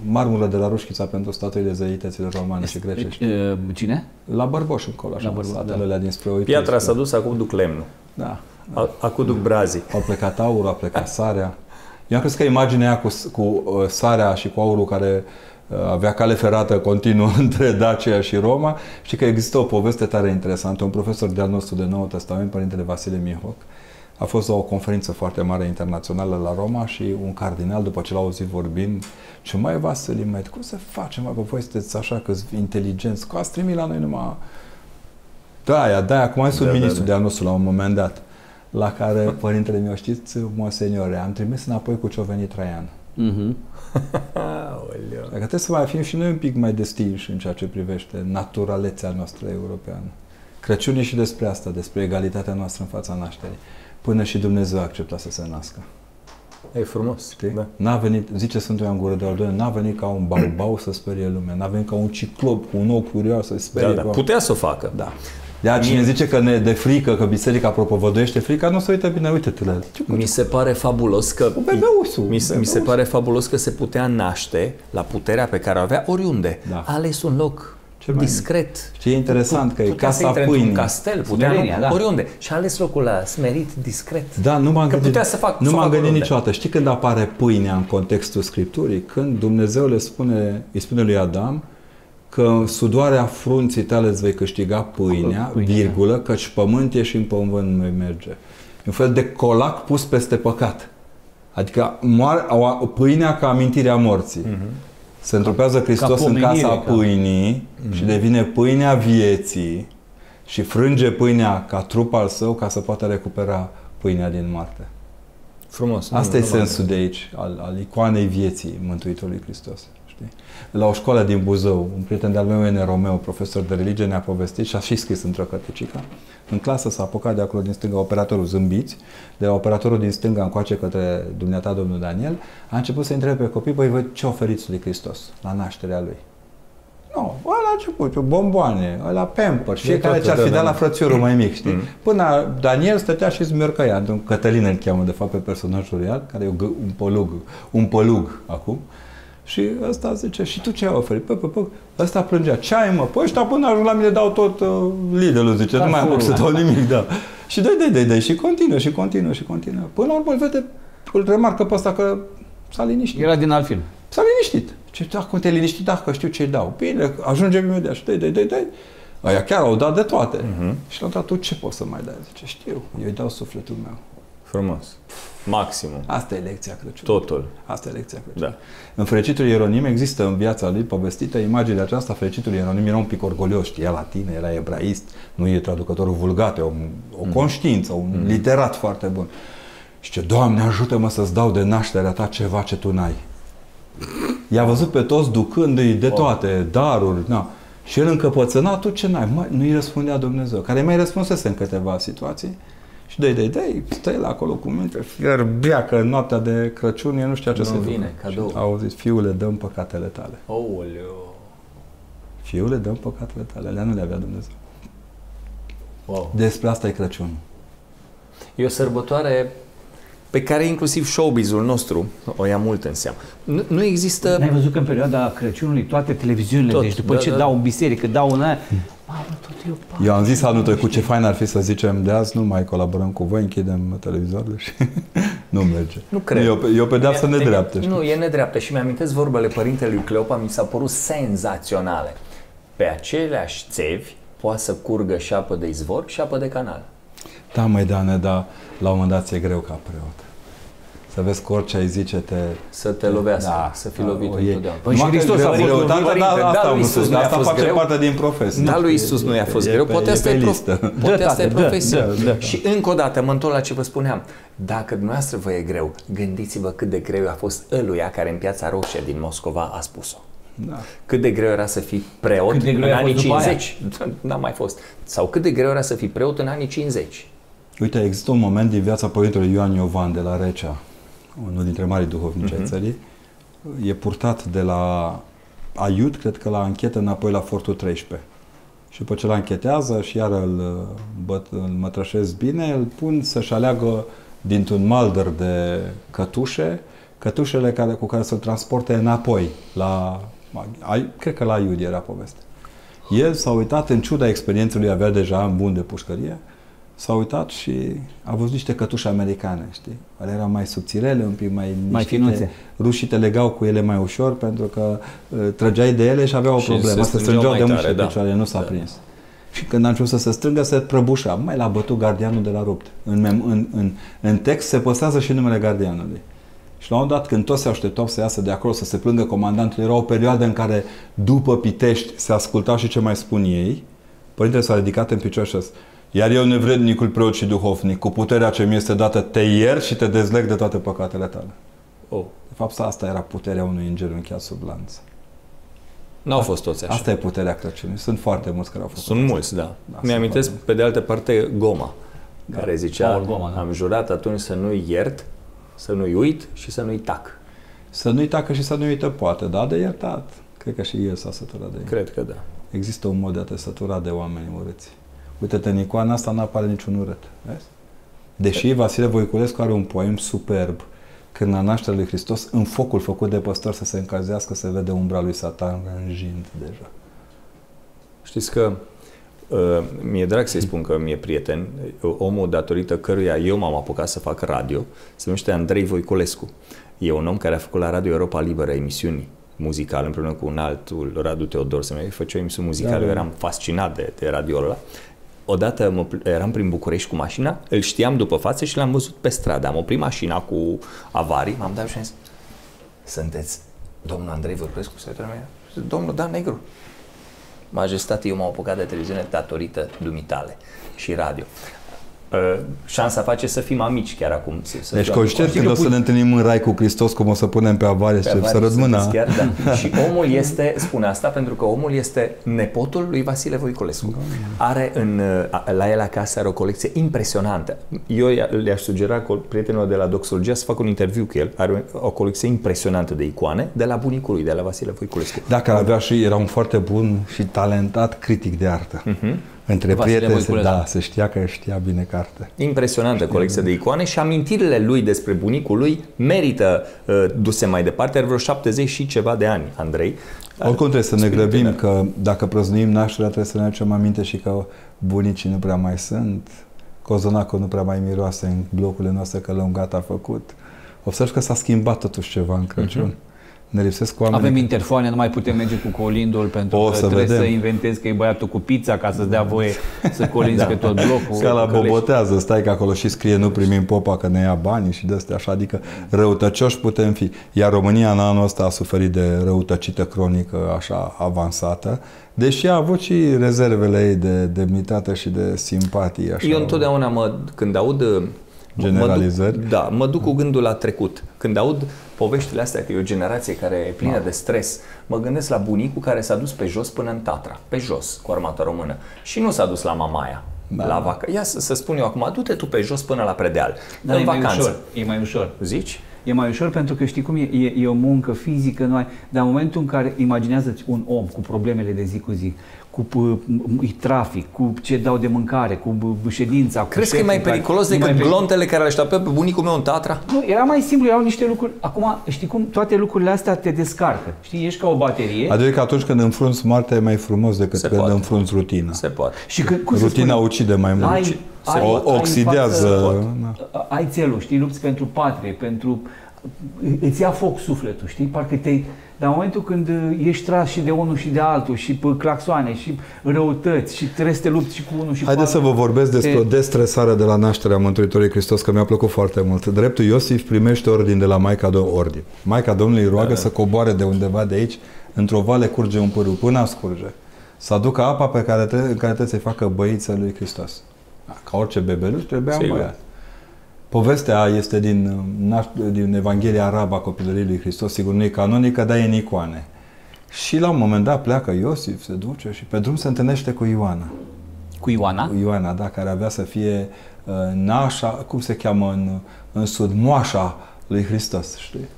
marmură de la Rușchița pentru statuile zeităților romane și grecești.
Uh, Cine?
La Bărboș încolo, așa,
La
la
Bărboș,
satele
da.
alea dinspre Uituz.
Piatra s-a
spre-
dus, acum duc lemnul.
Da.
A- Acum duc brazii.
Au plecat aurul, a plecat sarea. Eu am crezut că imaginea aia cu, s- cu uh, sarea și cu aurul care uh, avea cale ferată continuă între Dacia și Roma. și că există o poveste tare interesantă. Un profesor de-al nostru de Noul Testament, Părintele Vasile Mihoc, A fost o conferință foarte mare internațională la Roma și un cardinal, după ce l-a auzit vorbind, ce mai Vasile, mai cum să facem, mai, voi sunteți așa că inteligenți, că ați trimis la noi numai... Da, aia, da, acum mai sunt da, ministru da, da. de nostru la un moment dat, la care părintele meu, știți, monseniore, am trimis înapoi cu ce-a venit Traian. Mm-hmm. Dacă trebuie să mai fim și noi un pic mai destinși în ceea ce privește naturalețea noastră europeană. Crăciun e și despre asta, despre egalitatea noastră în fața nașterii. Până și Dumnezeu a acceptat să se nască.
E frumos.
Știi? Da. N-a venit, zice Sfântul Ioan Gură de Aldone, n-a venit ca un baubau să sperie lumea, n-a venit ca un ciclop cu un ochi curios să sperie.
Da, da. Putea să o facă.
Da. De cine zice că ne de frică, că biserica propovăduiește frica, nu se uită bine, uite-te la el.
Mi se pare fabulos că... Mi se, mi se pare fabulos că se putea naște la puterea pe care o avea oriunde. Da. A ales un loc cel mai discret.
Ce e interesant că e casa pâinii.
un castel, putea Smerenia, da. oriunde. Și a ales locul ăla smerit, discret.
Da, nu m-am gândit,
putea să fac,
nu m-am
gândit
niciodată. Știi când apare pâinea în contextul Scripturii? Când Dumnezeu le spune, îi spune lui Adam că sudoarea frunții tale îți vei câștiga pâinea, pâinea, virgulă, căci pământ e și în pământ mai merge. Un fel de colac pus peste păcat. Adică moare, pâinea ca amintirea morții. Uh-huh se întrupează Hristos în casa pâinii ca... și devine pâinea vieții și frânge pâinea ca trup al său ca să poată recupera pâinea din moarte.
Frumos.
Asta nu, e nu sensul de aici, al, al icoanei vieții Mântuitorului Hristos. Știi? La o școală din Buzău, un prieten de-al meu, Ene Romeo, profesor de religie, ne-a povestit și a și scris într-o cărticică. În clasă s-a apucat de acolo din stânga operatorul zâmbiți, de la operatorul din stânga încoace către dumneata domnul Daniel, a început să întrebe pe copii, băi, voi ce oferiți lui Hristos la nașterea lui? Nu, no, ăla a început, bomboane, ăla pamper, fiecare ce-ar fi dat la frățiorul mai mic, știi? Mm. Până Daniel stătea și zmărcăia, Cătălin îl cheamă de fapt pe personajul real, care e un pălug, un pălug acum, și ăsta zice, și tu ce ai oferit? Pă, pă, pă. Ăsta plângea, ce ai mă? Păi ăștia până ajung la mine dau tot uh, lidl zice, nu mai am să dau nimic, da. Și dai, dai, dai, dai, și continuă, și continuă, și continuă. Până la urmă îl vede, îl remarcă pe ăsta că s-a liniștit.
Era din alt film.
S-a liniștit. Ce, da, cum te liniștit, da, că știu ce dau. Bine, ajungem imediat și dai, dai, dai, dai. Aia chiar au dat de toate. Uh-huh. Și l-au dat, tu ce poți să mai dai? Zice, știu, eu îi dau sufletul meu.
Frumos. Maximum.
Asta e lecția Crăciunului.
Totul.
Asta e lecția Crăciunului. Da. În fericitul Ieronim există în viața lui povestită imaginea aceasta. Fericitul Ieronim era un pic orgolios, știa latină, era ebraist, nu e traducătorul vulgate, o, o mm. conștiință, un mm. literat foarte bun. Și ce, Doamne, ajută-mă să-ți dau de nașterea ta ceva ce tu n-ai. I-a văzut pe toți ducându-i de toate, daruri, na. Și el încăpățâna, tu ce n-ai? Mai, nu-i răspundea Dumnezeu, care mai răspunsese în câteva situații. Și dai, dai, dai, stai la acolo cu minte, fierbea că noaptea de Crăciun eu nu știa ce nu să
vine, cadou.
Și au zis, fiule, dăm păcatele tale.
Ouleu.
Fiule, dăm păcatele tale. Alea nu le avea Dumnezeu. Wow. Despre asta e Crăciun.
E o sărbătoare pe care inclusiv showbizul nostru o ia mult în seamă. Nu, nu există...
N-ai văzut că în perioada Crăciunului toate televiziunile, Tot, deci după da, ce da. dau în biserică, dau în aia,
Mamă, tot eu, eu am zis anul trecut ce fain ar fi să zicem de azi nu mai colaborăm cu voi, închidem televizoarele și nu merge.
Nu cred.
E o, e o pedeapsă nedreaptă.
Nu, e nedreaptă și mi-amintesc vorbele părintelui Cleopa, mi s-a părut senzaționale. Pe aceleași țevi poate să curgă și apă de izvor și apă de canal.
Da, măi, Dane, dar la un moment dat e greu ca preot. Să vezi că orice ai zice te...
Să te lovească, da, să fii da, lovit întotdeauna.
Păi și Hristos a fost lovit. Da, da, asta, lui Iisus nu asta face greu. parte din profesie.
Da, lui Iisus nu i-a fost greu. Poate asta e, poate asta e profesie. Și încă o dată mă întorc la ce vă spuneam. Dacă dumneavoastră vă e greu, gândiți-vă cât de greu a fost ăluia care în Piața Roșie din Moscova a spus-o. Da. Cât de greu era să fii preot în anii 50. N-a mai fost. Sau cât de greu era să fii preot în anii 50.
Uite, există un moment din viața Părintelui Ioan Iovan de la Recea, unul dintre marii duhovnici uh-huh. ai mhm. țării, e purtat de la Aiut, cred că la anchetă înapoi la Fortul 13. Și după ce l anchetează și iar îl, băt, îl mătrășesc bine, îl pun să-și aleagă dintr-un maldăr de cătușe, cătușele care, cu care să-l transporte înapoi la, cred că la Aiud era poveste. El s-a uitat, în ciuda experienței lui, avea deja în bun de pușcărie, s-a uitat și a văzut niște cătușe americane, știi? Ele erau mai subțirele, un pic mai
Mai finuțe.
Rușii te legau cu ele mai ușor pentru că uh, trăgeai de ele și aveau o problemă. Se strângeau de mult da. picioare, nu s-a da. prins. Și când a început să se strângă, se prăbușa. Mai l-a bătut gardianul de la rupt. În, în, în, în text se păstrează și numele gardianului. Și la un dat, când toți se așteptau să iasă de acolo, să se plângă comandantul, era o perioadă în care, după Pitești, se ascultau și ce mai spun ei. Părintele s-a ridicat în picioare și a zis, iar eu, nevrednicul preot și duhovnic, cu puterea ce mi este dată, te iert și te dezleg de toate păcatele tale.
Oh.
De fapt, asta era puterea unui înger încheiat sub lanț.
N-au fost toți așa.
Asta e puterea Crăciunului. Sunt foarte mulți care au fost.
Sunt mulți, da. da Mi-amintesc, pe de altă parte, Goma, da. care zicea, Paul Goma, da. am jurat atunci să nu iert, să nu-i uit și să nu-i tac.
Să nu-i tacă și să nu-i uită poate, da, de iertat. Cred că și el s-a săturat de el.
Cred că da.
Există un mod de a te sătura de oameni urâți. Uite-te, în icoana asta nu apare niciun urât. Vezi? Deși Vasile Voiculescu are un poem superb când la nașterea lui Hristos, în focul făcut de păstor să se încălzească, se vede umbra lui Satan rânjind deja.
Știți că uh, mi-e drag să-i spun că mi-e prieten, omul datorită căruia eu m-am apucat să fac radio, se numește Andrei Voiculescu. E un om care a făcut la Radio Europa Liberă emisiuni muzicale împreună cu un altul, Radu Teodor, se mai făcea emisiuni muzicale, da, da. eu eram fascinat de, de radio ăla odată mă, eram prin București cu mașina, îl știam după față și l-am văzut pe stradă. Am oprit mașina cu avarii, m-am dat și am zis, sunteți domnul Andrei Vârculescu, secretarul meu? Domnul Dan Negru. Majestate, eu m-am apucat de televiziune datorită dumitale și radio. Uh, șansa face să fim amici chiar acum. Să
deci conștient când o să ne întâlnim în rai cu Hristos, cum o să punem pe avare și să rădmâna.
Chiar, da. și omul este, spune asta, pentru că omul este nepotul lui Vasile Voiculescu. Are în, la el acasă are o colecție impresionantă. Eu le-aș sugera prietenilor de la Doxologia să fac un interviu cu el. Are o colecție impresionantă de icoane de la bunicul lui, de la Vasile Voiculescu.
Dacă avea și era un foarte bun și talentat critic de artă. Uh-huh. Între Vasile prieteni, se, da, se știa că știa bine carte.
Impresionantă colecție de icoane și amintirile lui despre bunicul lui merită uh, duse mai departe. Are vreo 70 și ceva de ani, Andrei.
Oricum trebuie să ne grăbim că dacă prăznuim nașterea trebuie să ne aducem aminte și că bunicii nu prea mai sunt, cozonacul nu prea mai miroase în blocurile noastre că lăungat a făcut. Observ că s-a schimbat totuși ceva în Crăciun. Uh-huh. Ne lipsesc oameni.
Avem interfoane, nu mai putem merge cu colindul pentru o, că să trebuie vedem. să inventezi că e băiatul cu pizza ca să-ți dea voie să colinzi da. pe tot blocul.
Ca la bobotează, stai că acolo și scrie nu primim popa că ne ia banii și de astea așa, adică răutăcioși putem fi. Iar România în anul ăsta a suferit de răutăcită cronică așa avansată, deși a avut și rezervele ei de demnitate și de simpatie. Așa.
Eu întotdeauna mă, când aud
generalizări.
Mă duc, da, mă duc cu gândul la trecut. Când aud poveștile astea, că e o generație care e plină da. de stres, mă gândesc la bunicul care s-a dus pe jos până în Tatra, pe jos, cu armata română. Și nu s-a dus la Mamaia, da. la vacă. Ia să, să spun eu acum, du-te tu pe jos până la predeal, da, în
e
vacanță.
Mai ușor, e mai ușor.
Zici?
E mai ușor pentru că știi cum e, e, e o muncă fizică, noi, dar în momentul în care imaginează un om cu problemele de zi cu zi, cu trafic, cu ce dau de mâncare, cu ședința. Cu
Crezi că e mai periculos decât mai glontele care le așteaptă pe bunicul meu în Tatra?
Nu, era mai simplu, erau niște lucruri. Acum, știi cum, toate lucrurile astea te descarcă. Știi, ești ca o baterie.
Adică că atunci când înfrunți moartea e mai frumos decât Se când poate. înfrunți rutina.
Se poate.
Și când, cum rutina spune? ucide mai mult. Ai, ai, o, oxidează.
Ai, față, ai țelul, știi, lupți pentru patrie, pentru... Îți ia foc sufletul, știi? Parcă te dar în momentul când uh, ești tras și de unul și de altul și pe claxoane și răutăți și trebuie să te lupți și cu unul și
Haideți cu Haideți să vă vorbesc despre e... o destresare de la nașterea Mântuitorului Hristos, că mi-a plăcut foarte mult. Dreptul Iosif primește ordin de la Maica Domnului ordin. Maica Domnului îi roagă da. să coboare de undeva de aici, într-o vale curge un pârâu, până scurge. Să aducă apa pe care trebuie, în care trebuie să-i facă băiță lui Hristos. Ca orice bebeluș, trebuia un băiat. Povestea este din, din Evanghelia arabă a copilăriei lui Hristos, sigur nu e canonică, dar e în icoane. Și la un moment dat pleacă Iosif, se duce și pe drum se întâlnește cu Ioana.
Cu Ioana?
Cu Ioana, da, care avea să fie uh, nașa, cum se cheamă în, în sud, moașa lui Hristos, știi?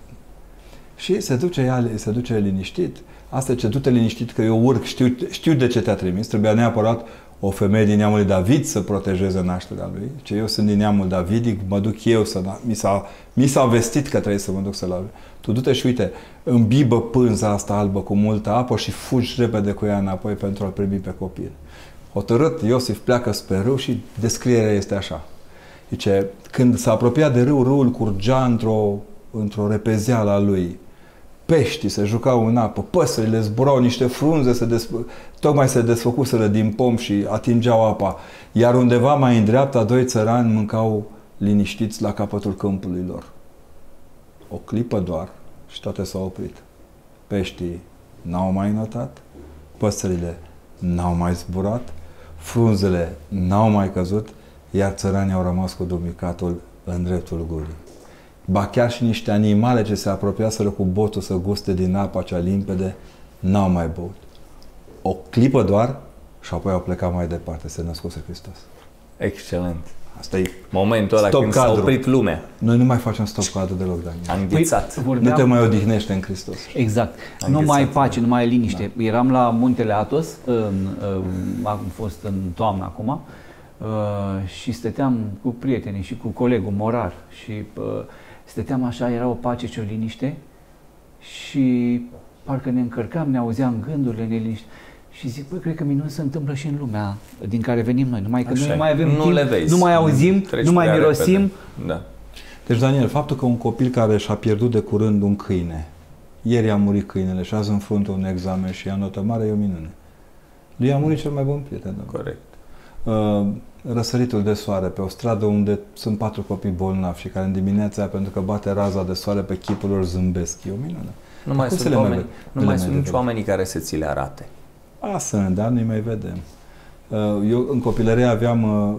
Și se duce, ea, se duce liniștit. Asta ce du-te liniștit că eu urc, știu, știu de ce te-a trimis, trebuia neapărat o femeie din neamul lui David să protejeze nașterea lui. Ce eu sunt din neamul Davidic, mă duc eu să... Mi s-a, mi s-a vestit că trebuie să mă duc să-l Tu du-te și uite, îmbibă pânza asta albă cu multă apă și fugi repede cu ea înapoi pentru a-l primi pe copil. Hotărât, Iosif pleacă spre râu și descrierea este așa. Zice, când s-a apropiat de râu, râul curgea într-o, într-o repezeală a lui. Peștii se jucau în apă, păsările zburau, niște frunze se desf- tocmai se desfăcuseră din pom și atingeau apa. Iar undeva mai în dreapta, doi țărani mâncau liniștiți la capătul câmpului lor. O clipă doar și toate s-au oprit. Peștii n-au mai notat, păsările n-au mai zburat, frunzele n-au mai căzut, iar țăranii au rămas cu dumicatul în dreptul gurii. Ba chiar și niște animale ce se apropiaseră cu botul să guste din apa cea limpede, n-au mai băut. O clipă doar și apoi au plecat mai departe, se născuse Hristos.
Excelent.
Asta e...
Momentul ăla
Stop
când s-a
cadru.
oprit lumea.
Noi nu mai facem stop cadru deloc, Daniel.
A înghețat.
Păi,
Nu
vorbeam-
te mai odihnește în Hristos.
Exact.
Am
nu mai
găsit,
pace, nu mai liniște. Da. Eram la Muntele Atos, în, în, am fost în toamnă acum, uh, și stăteam cu prietenii și cu colegul Morar și uh, stăteam așa, era o pace și o liniște și parcă ne încărcam, ne auzeam gândurile, ne liniște. Și zic, băi, cred că minuni se întâmplă și în lumea din care venim noi. Numai că
Așa
noi
e.
nu mai avem
nu
timp,
le vezi.
nu mai auzim,
Treci
nu mai
prea
mirosim.
repede. Da.
Deci, Daniel, faptul că un copil care și-a pierdut de curând un câine, ieri a murit câinele și azi în frunte un examen și ia notă mare, e o minune. Lui a murit cel mai bun prieten. domnule.
Corect.
Uh, răsăritul de soare pe o stradă unde sunt patru copii bolnavi și care în dimineața aia, pentru că bate raza de soare pe chipul lor zâmbesc. E o minune.
Nu mai
Cum să
sunt,
le mai
oameni,
ved-
nu
le
mai
mai
sunt nici
vedem?
oamenii care să ți le arate.
A, sunt, dar nu-i mai vedem. Uh, Eu în copilărie aveam uh,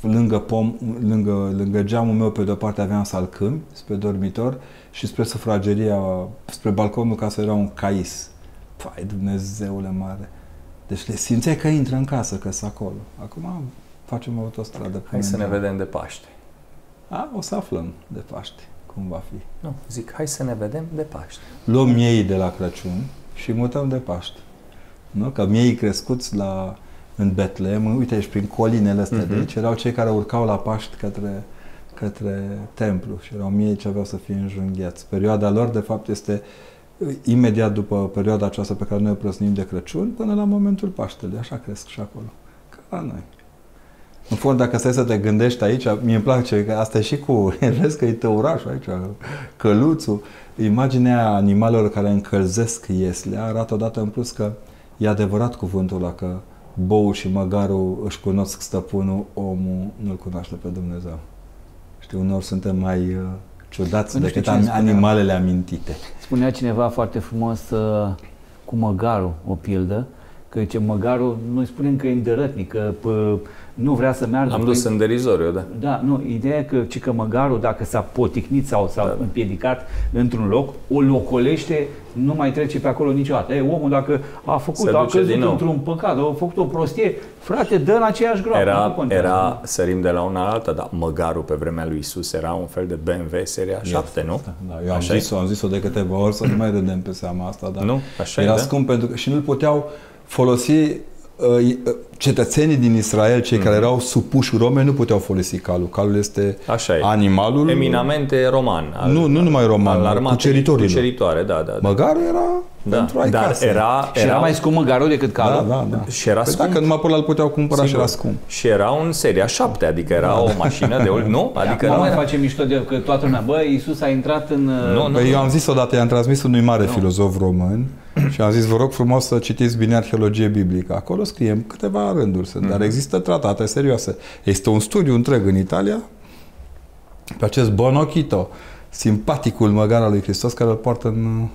lângă pom, lângă, lângă geamul meu pe de-o parte aveam salcâmi spre dormitor și spre sufrageria, spre balconul casei era un cais. Pai, Dumnezeule mare! Deci le simțeai că intră în casă, că sunt acolo. Acum facem autostradă.
Hai
punem
să ne
geam.
vedem de Paște.
A, o să aflăm de Paște, cum va fi.
Nu, zic, hai să ne vedem de Paște.
luăm miei de la Crăciun și mutăm de Paște. Nu? Că miei crescuți la, în Betlehem, uite aici prin colinele astea
Mhm.
de aici, erau cei care urcau la Paști către, către templu și erau miei ce aveau să fie înjunghiați. Perioada lor, de fapt, este uh, imediat după perioada aceasta pe care noi o prăznim de Crăciun până la momentul Paștelui. Așa cresc și acolo. Ca la noi. În fond, dacă stai să te gândești aici, mie îmi place că asta e și cu, vezi că e tăurașul aici, căluțul, imaginea animalelor care încălzesc ieslea arată odată în plus că e adevărat cuvântul ăla că boul și măgarul își cunosc stăpânul, omul nu-l cunoaște pe Dumnezeu. Știi, uneori suntem mai uh, ciudați
Nu știu
decât
cine
am-
spunea.
animalele amintite.
Spunea cineva foarte frumos uh, cu măgarul, o pildă, că ce măgarul, noi spunem că e îndărătnic, că pă, nu vrea să meargă.
Am
prin-
dus în derizoriu, da.
Da, nu, ideea e că, ci că măgarul, dacă s-a poticnit sau s-a
Da.
împiedicat într-un loc, o locolește, nu mai trece pe acolo niciodată. E, omul dacă a făcut,
Se
a
duce
căzut
din nou.
într-un păcat, a făcut o prostie, frate, dă în aceeași groapă. nu
Era,
contează.
era, sărim de la una la alta, dar măgarul pe vremea lui Isus era un fel de BMW seria 7, nu?
Da, eu am
Așa e?
zis-o, am zis-o de câteva ori să nu mai râdem pe seama asta, dar
Nu? Așa e,
era
da?
scump pentru că și nu-l puteau folosi uh, uh, cetățenii din Israel, cei
Mhm.
care erau supuși romeni, nu puteau folosi calul. Calul este
Așa e.
animalul...
Eminamente roman. Al,
Nu, nu numai roman,
al
al
armatei
cuceritorilor.
Cuceritoare, da, da. da.
Măgarul era
da.
pentru ai
Dar
casă.
era,
Și era mai scump măgarul decât
Da,
calul?
da, da.
Și era
Păi
scump.
dacă numai pe ăla îl puteau cumpăra și
Sigur.
era scump.
Și era un seria 7, adică era o mașină de ul... Nu? Adică
Adică
nu
nu mai
era...
face mișto de că toată lumea, bă, Iisus a intrat în...
Nu, nu.
Păi eu am zis odată, i-am transmis unui mare filozof român și am zis, vă rog frumos să citiți bine arheologie biblică. Acolo scriem câteva rânduri, sunt, dar există tratate serioase. Este un studiu întreg în Italia pe acest Bonocchito, simpaticul măgar al lui Hristos, care îl poartă în,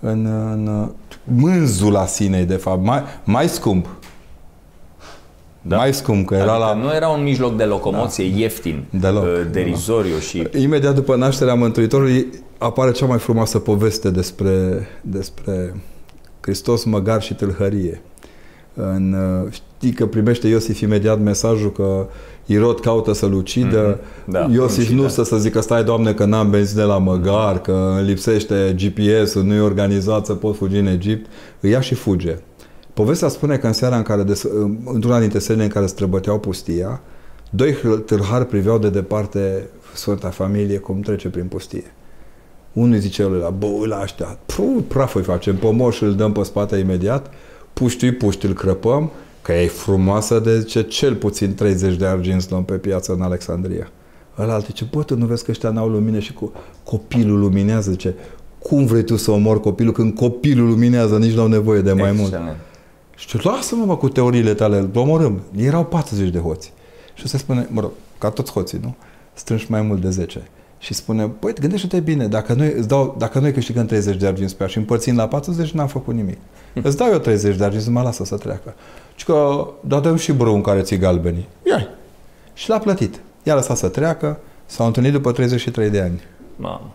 în, în mânzul asinei, de fapt, mai, mai scump.
Da.
Mai scump, că era
Adică
la...
nu era un mijloc de locomoție ieftin,
Deloc.
uh, derizoriu și...
Imediat după nașterea Mântuitorului apare cea mai frumoasă poveste despre, despre Hristos, măgar și tâlhărie. În, uh, știi că primește Iosif imediat mesajul că Irod caută să-l ucidă.
Mhm. Da,
Iosif
și
nu
da.
să să zică stai doamne că n-am benzină la măgar, că îmi lipsește GPS-ul, nu e organizat să pot fugi în Egipt. Îi ia și fuge. Povestea spune că în seara în care, des, într-una dintre serile în care străbăteau pustia, doi tâlhari priveau de departe Sfânta Familie cum trece prin pustie. Unul zice lui la bă, la ăștia, pru, praf îi facem, pomoș îl dăm pe spate imediat, puști puști îl crăpăm, că e frumoasă de zice, cel puțin 30 de arginți luăm pe piață în Alexandria. Ălalt zice, bă, tu nu vezi că ăștia n-au lumină și cu copilul luminează, zice, cum vrei tu să omori copilul când copilul luminează, nici nu au nevoie de mai mult.
Excelent.
Și ce, lasă-mă mă, cu teoriile tale, îl omorâm. Erau 40 de hoți. Și se spune, mă rog, ca toți hoții, nu? Strânși mai mult de 10. Și spune, băi, gândește-te bine, dacă noi, îți dau, dacă noi câștigăm 30 de arginți pe an și împărțim la 40, n-am făcut nimic. Îți dau eu 30 de arginți, mă lasă să treacă. Și că, da, dăm și brâu în care ți galbenii. Ia Și l-a plătit. I-a lăsat să treacă, s-au întâlnit după 33 de ani.
Mamă.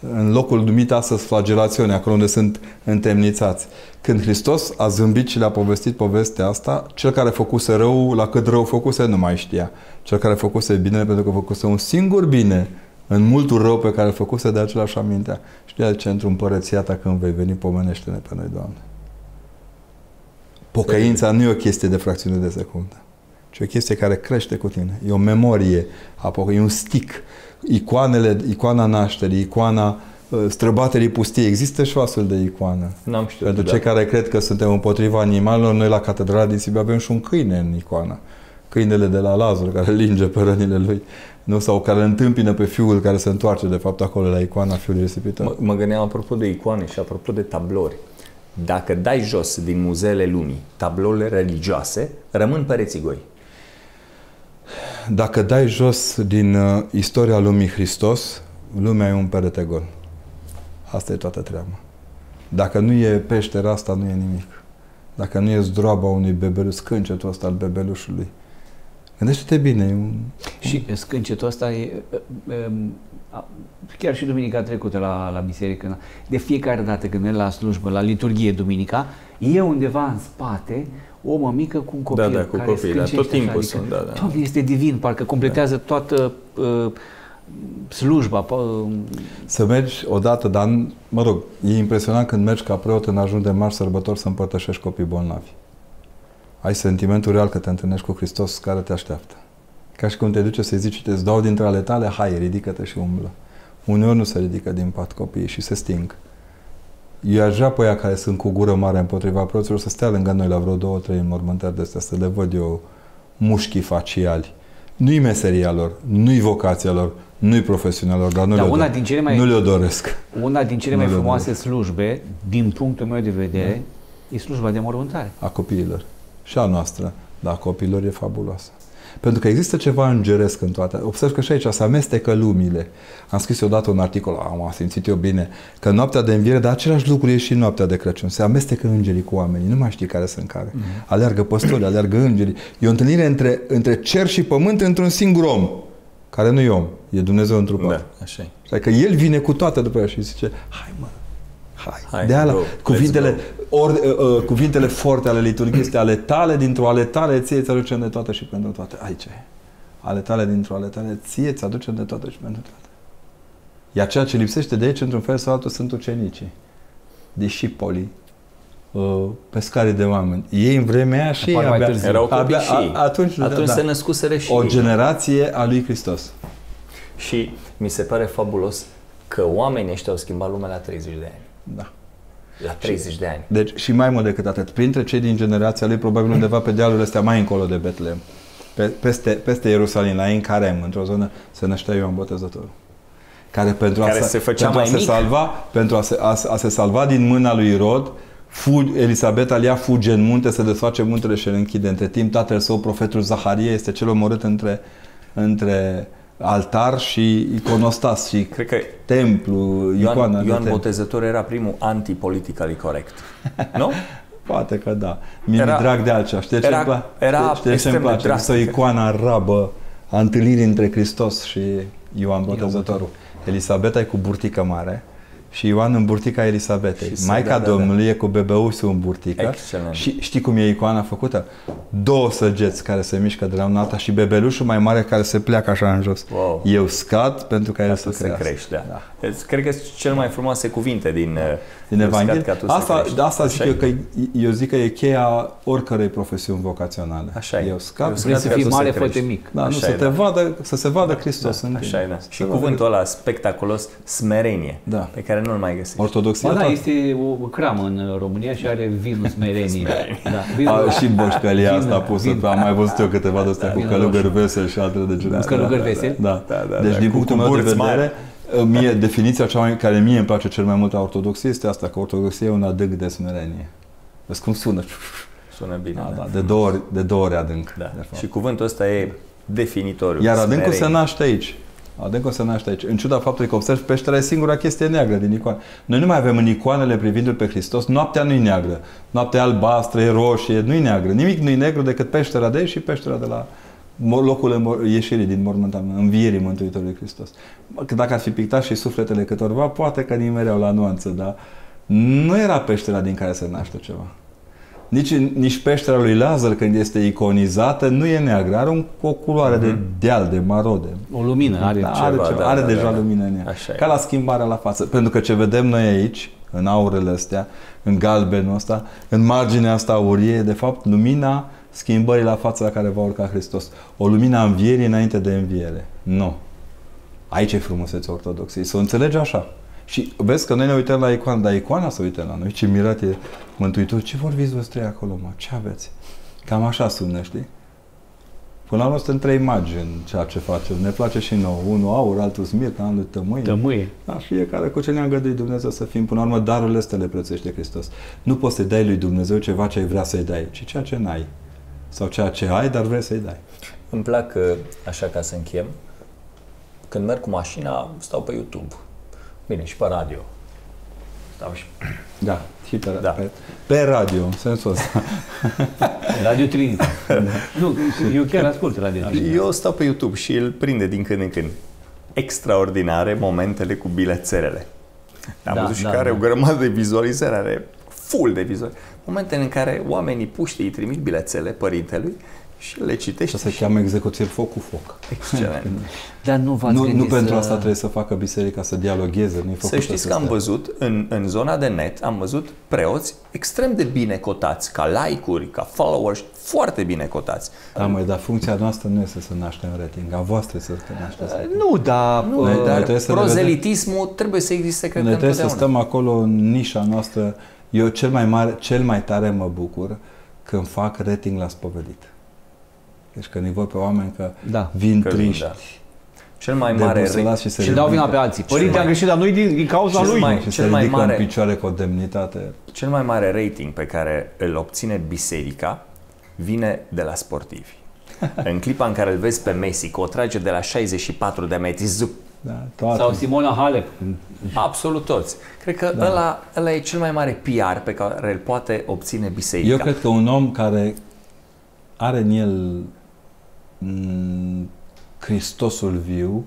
În locul numit astăzi flagelațiune, acolo unde sunt întemnițați. Când Hristos a zâmbit și le-a povestit povestea asta, cel care făcuse rău, la cât rău făcuse, nu mai știa. Cel care făcuse bine, pentru că făcuse un singur bine, în multul rău pe care îl făcuse, de același amintea. Știa ce într-un împărăția ta când vei veni, pomenește-ne pe noi, Doamne. Pocăința nu e o chestie de fracțiune de secundă, ci o chestie care crește cu tine. E o memorie a pocăinței, e un stick. Icoanele, icoana nașterii, icoana uh, străbaterii pustiei. Există și o astfel de icoană.
N-am știut.
Pentru
da.
cei care cred că suntem împotriva animalelor, noi la Catedrala din Sibiu avem și un câine în icoană. Câinele de la Lazar care linge pe rănile lui. Nu? Sau care îl întâmpină pe fiul care se întoarce de fapt acolo la icoana fiului risipitor.
Mă, mă gândeam apropo de icoane și apropo de tablouri. Dacă dai jos din muzeele lumii tablourile religioase, rămân pereții goi.
Dacă dai jos din uh, istoria lumii Hristos, lumea e un perete gol. Asta e toată treaba. Dacă nu e peștera asta, nu e nimic. Dacă nu e zdroaba unui bebeluș, scâncetul ăsta al bebelușului. Gândește-te bine. E un...
Și scâncetul ăsta e, um, a- chiar și duminica trecută la, la biserică, de fiecare dată când merg la slujbă, la liturghie duminica, e undeva în spate o mămică cu un copil
Da, da, cu
care
copii, da,
scâncește
tot
așa,
timpul
adică,
sunt, da, da.
Doamne, este divin, parcă completează toată uh, slujba. po- uh,
Să mergi odată, dar, mă rog, e impresionant când mergi ca preot în ajun de marți sărbători să împărtășești copii bolnavi. Ai sentimentul real că te întâlnești cu Hristos care te așteaptă. Ca și cum te duce să-i zici, îți dau dintre ale tale, hai, ridică-te și umblă. Uneori nu se ridică din pat copiii și se sting. Eu aș vrea pe aia care sunt cu gură mare împotriva preoților să stea lângă noi la vreo două, trei înmormântări de astea, să le văd eu mușchii faciali. Nu-i meseria lor, nu-i vocația lor, nu-i profesiunea lor, dar nu,
Dar
le,
una din cele mai-
nu le doresc.
Una din cele
Nu
mai
le
frumoase slujbe, din punctul meu de vedere, e slujba de mormântare.
a copiilor. Și a noastră, dar a copiilor e fabuloasă. Pentru că există ceva îngeresc în toate. Observ că și aici se amestecă lumile. Am scris odată un articol, am simțit eu bine, că noaptea de înviere, dar același lucru e și noaptea de Crăciun. Se amestecă îngerii cu oamenii, nu mai știi care sunt care. Mm-hmm. Aleargă păstori, aleargă îngerii. E o întâlnire între, între cer și pământ într-un singur om, care nu e om, e Dumnezeu întrupat.
Da, așa e.
Adică el vine cu toate după aia și zice, hai mă, hai.
Hai,
de ala,
go,
cuvintele,
let's
or, uh, uh, cuvintele forte ale liturghiei este ale tale, dintr-o ale tale, ție ți aducem de toate și pentru toate. Aici e. Ale tale, dintr-o ale tale, ție ți aducem de toate și pentru toate. Iar ceea ce lipsește de aici, într-un fel sau altul, sunt ucenicii. Discipolii, uh, pescarii de oameni. Ei în vremea aia și ei
Apar mai
abia,
târziu.
Erau copii și ei.
a, atunci,
Atunci
da,
se
da.
născuseră și
o
ei.
generație a lui Hristos.
Și mi se pare fabulos că oamenii ăștia au schimbat lumea la 30 de ani.
Da.
La 30 de ani.
Deci și mai mult decât atât, printre cei din generația lui, probabil undeva pe dealurile astea mai încolo de Betlehem, pe, peste, peste Ierusalim, la Encarem, într-o zonă, se năștea Ioan Botezătorul. Care pentru,
Care
a,
se făcea
pentru
mai
a se
mic.
salva, pentru a se, a, a se salva din mâna lui Irod, fu, Elisabeta îl ia fuge în munte, se desface muntele și îl închide. Între timp, tatăl său, profetul Zaharie, este cel omorât între, între altar și iconostas și
Cred că
templu, icoana
Ioan,
de
Ioan
templu.
Botezător era primul anti-politically corect. Nu?
Poate că da. Mie
Era-
mi drag de altceva. Știi ce
era-
îmi place?
era
Știi- știi ce
extrem
îmi
de
place? Este o
drastic.
icoană arabă a întâlnirii între Hristos și Ioan Botezătorul. Elisabeta e cu burtică mare și Ioan în burtica Elisabetei.
Și se-
Maica
da, da, da.
Domnului e cu bebeușul în burtică.
Excelent.
Și știi cum e icoana făcută? Două săgeți care se mișcă de la una alta și bebelușul mai mare care se pleacă așa în jos.
Wow.
Eu scad pentru ca el
Ca
să
să se
crească.
crești, da.
Da.
Deci, Cred că sunt cele mai frumoase cuvinte din, uh,
Din
eu
Evanghelie.
scad ca tu să
Asta,
crești.
de asta zic
Așa
eu
e.
că e- eu zic că e cheia oricărei profesiuni vocaționale.
Așa e.
Eu scap.
Eu
Vrei să
ca
fii
tu să
mare,
crești.
fă mic.
Da, nu,
Așa
să,
e,
te
da.
vadă, să se vadă Hristos în
Da,
tine.
așa e, da.
Să
Și
se vadă
cuvântul ăla spectaculos, smerenie,
Da.
pe care nu-l mai găsești.
Ortodoxia
Ba da,
toată.
este o cramă în România și are vinul smerenie. Da, vinul,
A, și boșcălia
Vin-
asta pusă,
vin-
am mai văzut eu câteva de astea cu
Vin
călugări
roșu.
veseli și altele de genul ăsta.
Călugări
Da, da,
veseli?
Da,
Da, da,
Deci
da,
din
cu-
punctul
cu
meu de
burți
vedere,
mari.
Mie, definiția cea mai, care mie îmi place cel mai mult a ortodoxiei este asta, că ortodoxia e un adânc de smerenie. Vezi cum sună?
Sună bine.
Da, da, de, două ori, de două ori adânc.
Da.
De fapt.
Și cuvântul ăsta e definitoriu.
Iar adâncul
smerenie.
se naște aici. Adâncul se naște aici. În ciuda faptului că observi peștera e singura chestie neagră din icoane. Noi nu mai avem în icoanele privindu-l pe Hristos, noaptea nu e neagră. Noaptea e albastră, e roșie, nu e neagră. Nimic nu e negru decât peștera de aici și peștera de la mo- locul înmor- ieșirii din mormântament, învierii Mântuitorului Hristos. Că dacă ar fi pictat și sufletele câtorva, poate că nimereau la nuanță, dar nu era peștera din care se naște ceva. Nici, nici peștera lui Lazar, când este iconizată, nu e neagră. Are un, o culoare de deal, de marode.
O lumină are.
Da,
ceva,
are, ceva,
da,
are
da,
deja
da, da.
lumină în ea.
Așa e.
Ca la schimbarea la față. Pentru că ce vedem noi aici, în aurele astea, în galbenul ăsta, în marginea asta aurie, e de fapt lumina schimbării la față la care va urca Hristos. O lumină a învierii înainte de înviere. Nu. Aici e frumusețea ortodoxiei. Să o înțelegi așa. Și vezi că noi ne uităm la icoană, dar icoana se uită la noi. Ce mirat e Mântuitor. Ce vorbiți voi trei acolo, mă? Ce aveți? Cam așa sună, știi? Până la urmă suntem trei magi în ceea ce facem. Ne place și nouă. Unul aur, altul smirna, altul tămâie.
Tămâie.
Da, fiecare cu ce ne-a îngăduit Dumnezeu să fim. Până la urmă, darurile astea le prețuiește Hristos. Nu poți să-i dai lui Dumnezeu ceva ce ai vrea să-i dai, ci ceea ce n-ai. Sau ceea ce ai, dar vrei să-i dai.
Îmi plac, uh, așa ca să închem, când merg cu mașina, stau pe YouTube. Bine, și pe radio. Stau și...
Da, și pe,
Da.
pe, pe radio, în sensul ăsta.
Radio Trinity. nu, eu chiar ascult Radio Trinity.
Eu stau pe YouTube și îl prinde din când în când. Extraordinare momentele cu bilețelele. Am
Da,
văzut și
da,
care
da.
o grămadă de vizualizări, are full de vizualizări. Momente în care oamenii puști îi trimit bilețele părintelui și le
Și
citește
asta se cheamă execuție foc cu foc.
excelent.
Dar nu v-ați
Nu, nu
gândit
pentru
să...
asta trebuie să facă biserica să dialogheze. Nu
Să știți că am văzut în, în zona de net, am văzut preoți extrem de bine cotați, ca like-uri, ca followers, foarte bine cotați.
Da, măi, dar funcția noastră nu este să naștem rating. A voastră să nașteți rating.
Nu, dar...
Nu,
Noi- noi
dar
trebuie să ne
prozelitismul trebuie să existe, cred
Noi
că
trebuie să
întotdeauna.
stăm acolo în nișa noastră. Eu cel mai, mare, cel mai tare mă bucur când fac rating la spovedit. Deci când îi văd pe oameni că
Da.
vin
Că vin,
triști,
da. Cel mai mare
debusolați și se
Și dau vina
ridică.
pe alții.
Cel
Părinte,
mai-
am greșit, dar nu din, din cauza
Cel
lui.
mai-
și
cel
se
mai
ridică
mare-
în picioare cu o demnitate.
Cel mai mare rating pe care îl obține biserica vine de la sportivi. în clipa în care îl vezi pe Messi, că o trage de la 64 de metri, zup,
Da, toate.
Sau Simona Halep.
absolut toți. Cred că da. ăla, ăla e cel mai mare PR pe care îl poate obține biserica.
Eu cred că un om care are în el m, Hristosul viu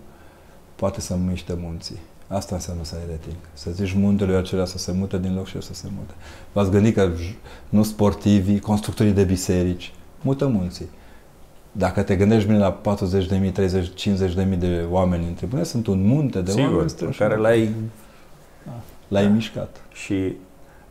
poate să miște munții. Asta înseamnă să ai rating. Să zici muntelui acela să se mute din loc și el să se mute. V-ați gândit că j- nu sportivii, constructorii de biserici, mută munții. Dacă te gândești bine la 40.000, 30, 50.000 de oameni în tribune, sunt un munte de
Sigur,
oameni
pe
strânși.
care l-ai
L-ai mișcat.
Și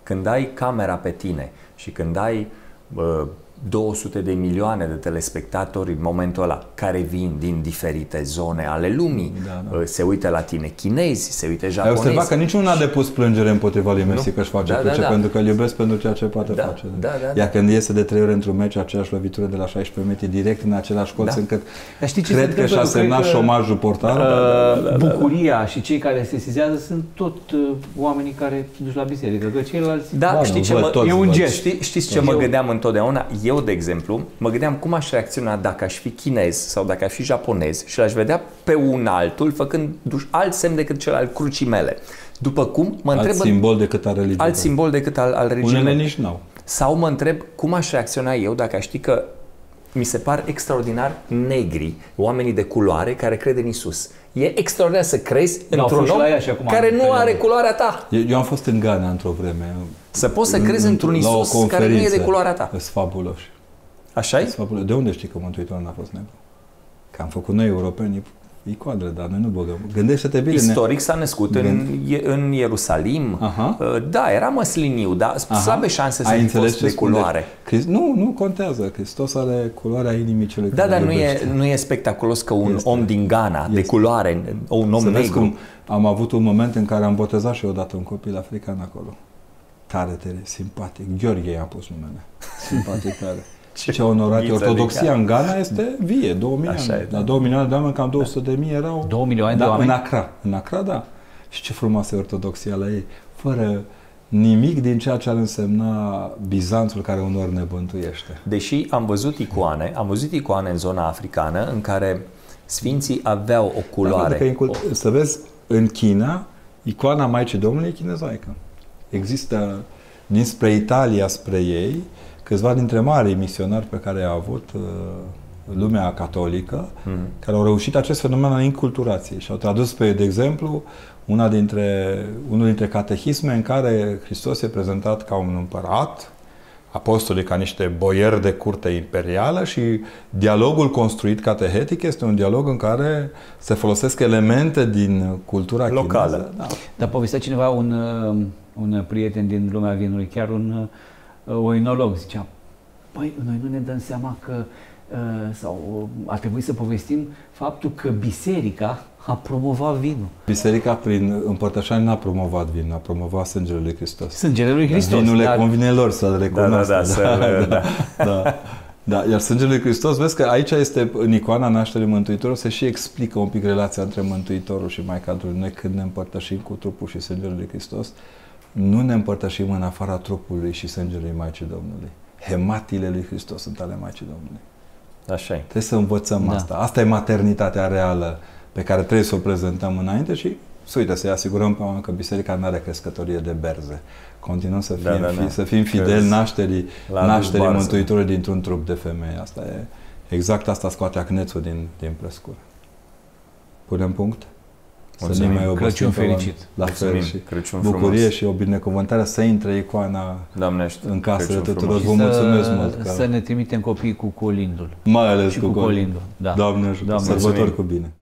când ai camera pe tine și când ai bă, 200 de milioane de telespectatori în momentul ăla care vin din diferite zone ale lumii,
Da, da.
bă, se uită la tine chinezi, se uită
Ai
japonezi.
observat că niciunul n-a depus plângere împotriva lui Messi
Nu.
că își face
Da, da,
cruce,
da.
pentru că îl iubesc pentru ceea ce poate
Da,
face.
da, da,
Iar
da.
când iese de trei ore într-un meci, aceeași lovitură de la 16 metri direct în același colț,
Da.
încât
Dar știi ce se
cred că
întâmplă?
și-a
Eu cred
semnat
că,
șomajul portarul.
uh, Bucuria și cei care se sesizează sunt tot uh, oamenii care duci la biserică, că ceilalți...
Da,
Ba,
știi
nu,
ce
văd
mă,
toți,
e un
văd.
gest.
Știi, știți ce mă
Eu-
gândeam întotdeauna? Eu, de exemplu, mă gândeam cum aș reacționa dacă aș fi chinez sau dacă aș fi japonez și l-aș vedea pe un altul făcând alt semn decât cel al crucii mele. După cum mă
Alt
întreb
simbol decât a religiei.
alt simbol decât al, al religiei
Unele
mele.
nici n-au.
Sau mă întreb cum aș reacționa eu dacă aș ști că mi se par extraordinar negri, oamenii de culoare care cred în Isus. E extraordinar să crezi
Da, au
într-un
fost și
om
la ea și acum
care
în
nu
perioadă.
are culoarea ta.
Eu, eu am fost în Ghana într-o vreme.
Să poți să crezi într-un
la o
Isus care nu e de
conferință.
culoarea ta.
Sunt fabuloși.
așa
Sunt fabuloși. De unde știi că Mântuitorul n-a fost negru? Că am făcut noi europenii icoadele, dar noi nu băgăm. Gândește-te bine. ne-
Istoric s-a născut în, în Ierusalim.
Aha.
Uh, Da, era măsliniu, dar
Aha.
slabe șanse să
Ai
fi
înțeles
fost
ce
de
spune?
culoare.
Crist- nu, nu contează. Hristos are culoarea inimii celui
Da,
care
dar nu
iubește.
e, nu e spectaculos că un
Este.
om din Ghana, de
Este.
culoare, un om
Să vezi
negru,
cum am avut un moment în care am botezat și odată un copil african acolo. Tare, tare, simpatic. Gheorghe i-am pus numele. Simpatic tare. Ce, ce onorat Ortodoxia în Ghana este vie, 2 milioane.
Așa e, da.
La 2 milioane de oameni, cam 200 de mii erau...
2 milioane de
da,
oameni?
În Accra. În Accra, da. Și ce frumoasă e Ortodoxia la ei. Fără nimic din ceea ce ar însemna Bizanțul care unor ne bântuiește.
Deși am văzut icoane, am văzut icoane în zona africană în care sfinții aveau o culoare.
Da, că în cult- Să vezi, în China, icoana Maicii Domnului e chinezoică. Există dinspre Italia spre ei câțiva dintre marii misionari pe care a avut uh, lumea catolică,
Mhm.
care au reușit acest fenomen al inculturației și au tradus pe, de exemplu, una dintre, unul dintre catehisme în care Hristos e prezentat ca un împărat, apostolii ca niște boieri de curte imperială și dialogul construit catehetic este un dialog în care se folosesc elemente din cultura
Locală.
chineză. Da.
Dar povestea cineva, un, uh, un prieten din lumea vinului, chiar un uh, oinolog, zicea, păi, noi nu ne dăm seama că uh, sau uh, ar trebui să povestim faptul că biserica a promovat vinul.
Biserica prin împărtășanie n-a promovat vin, a promovat sângele lui Hristos.
Sângele lui Hristos.
Vinul le
dar-
convine lor să-l recunoască.
da, să-l-
da, da. Da, iar sângele lui Hristos, vezi că aici este, în icoana nașterii Mântuitorului, se și explică un pic relația între Mântuitorul și Maica Domnului. Noi când ne împărtășim cu trupul și sângele lui Hristos, nu ne împărtășim în afara trupului și sângelui Maicii Domnului. Hematile lui Hristos sunt ale Maicii Domnului.
Așa e.
Trebuie să învățăm
Da.
asta. Asta e maternitatea reală pe care trebuie să o prezentăm înainte și să uite, să-i asigurăm pe oameni că biserica nu are crescătorie de berze. Continuăm să fim,
Da, da, da.
fi- să fim fideli
Că
nașterii,
la
nașterii
barză.
Mântuitorului dintr-un trup de femeie. Asta e, exact asta scoate acnețul din, din prescură. Punem punct? Să
Mulțumim.
ne mai obosim
Crăciun
pe oameni.
fericit.
La
Mulțumim.
fel și
Crăciun
bucurie
frumos.
și o binecuvântare să intre icoana
Doamnește,
în casele
Crăciun
tuturor.
frumos.
Vă
Și
mulțumesc
să,
mult că-
Să ne trimitem copiii cu colindul.
mai ales
Și
cu,
cu
Colin.
colindul. Da.
Doamne ajută,
Doamne,
sărbători
mulțumim.
cu bine.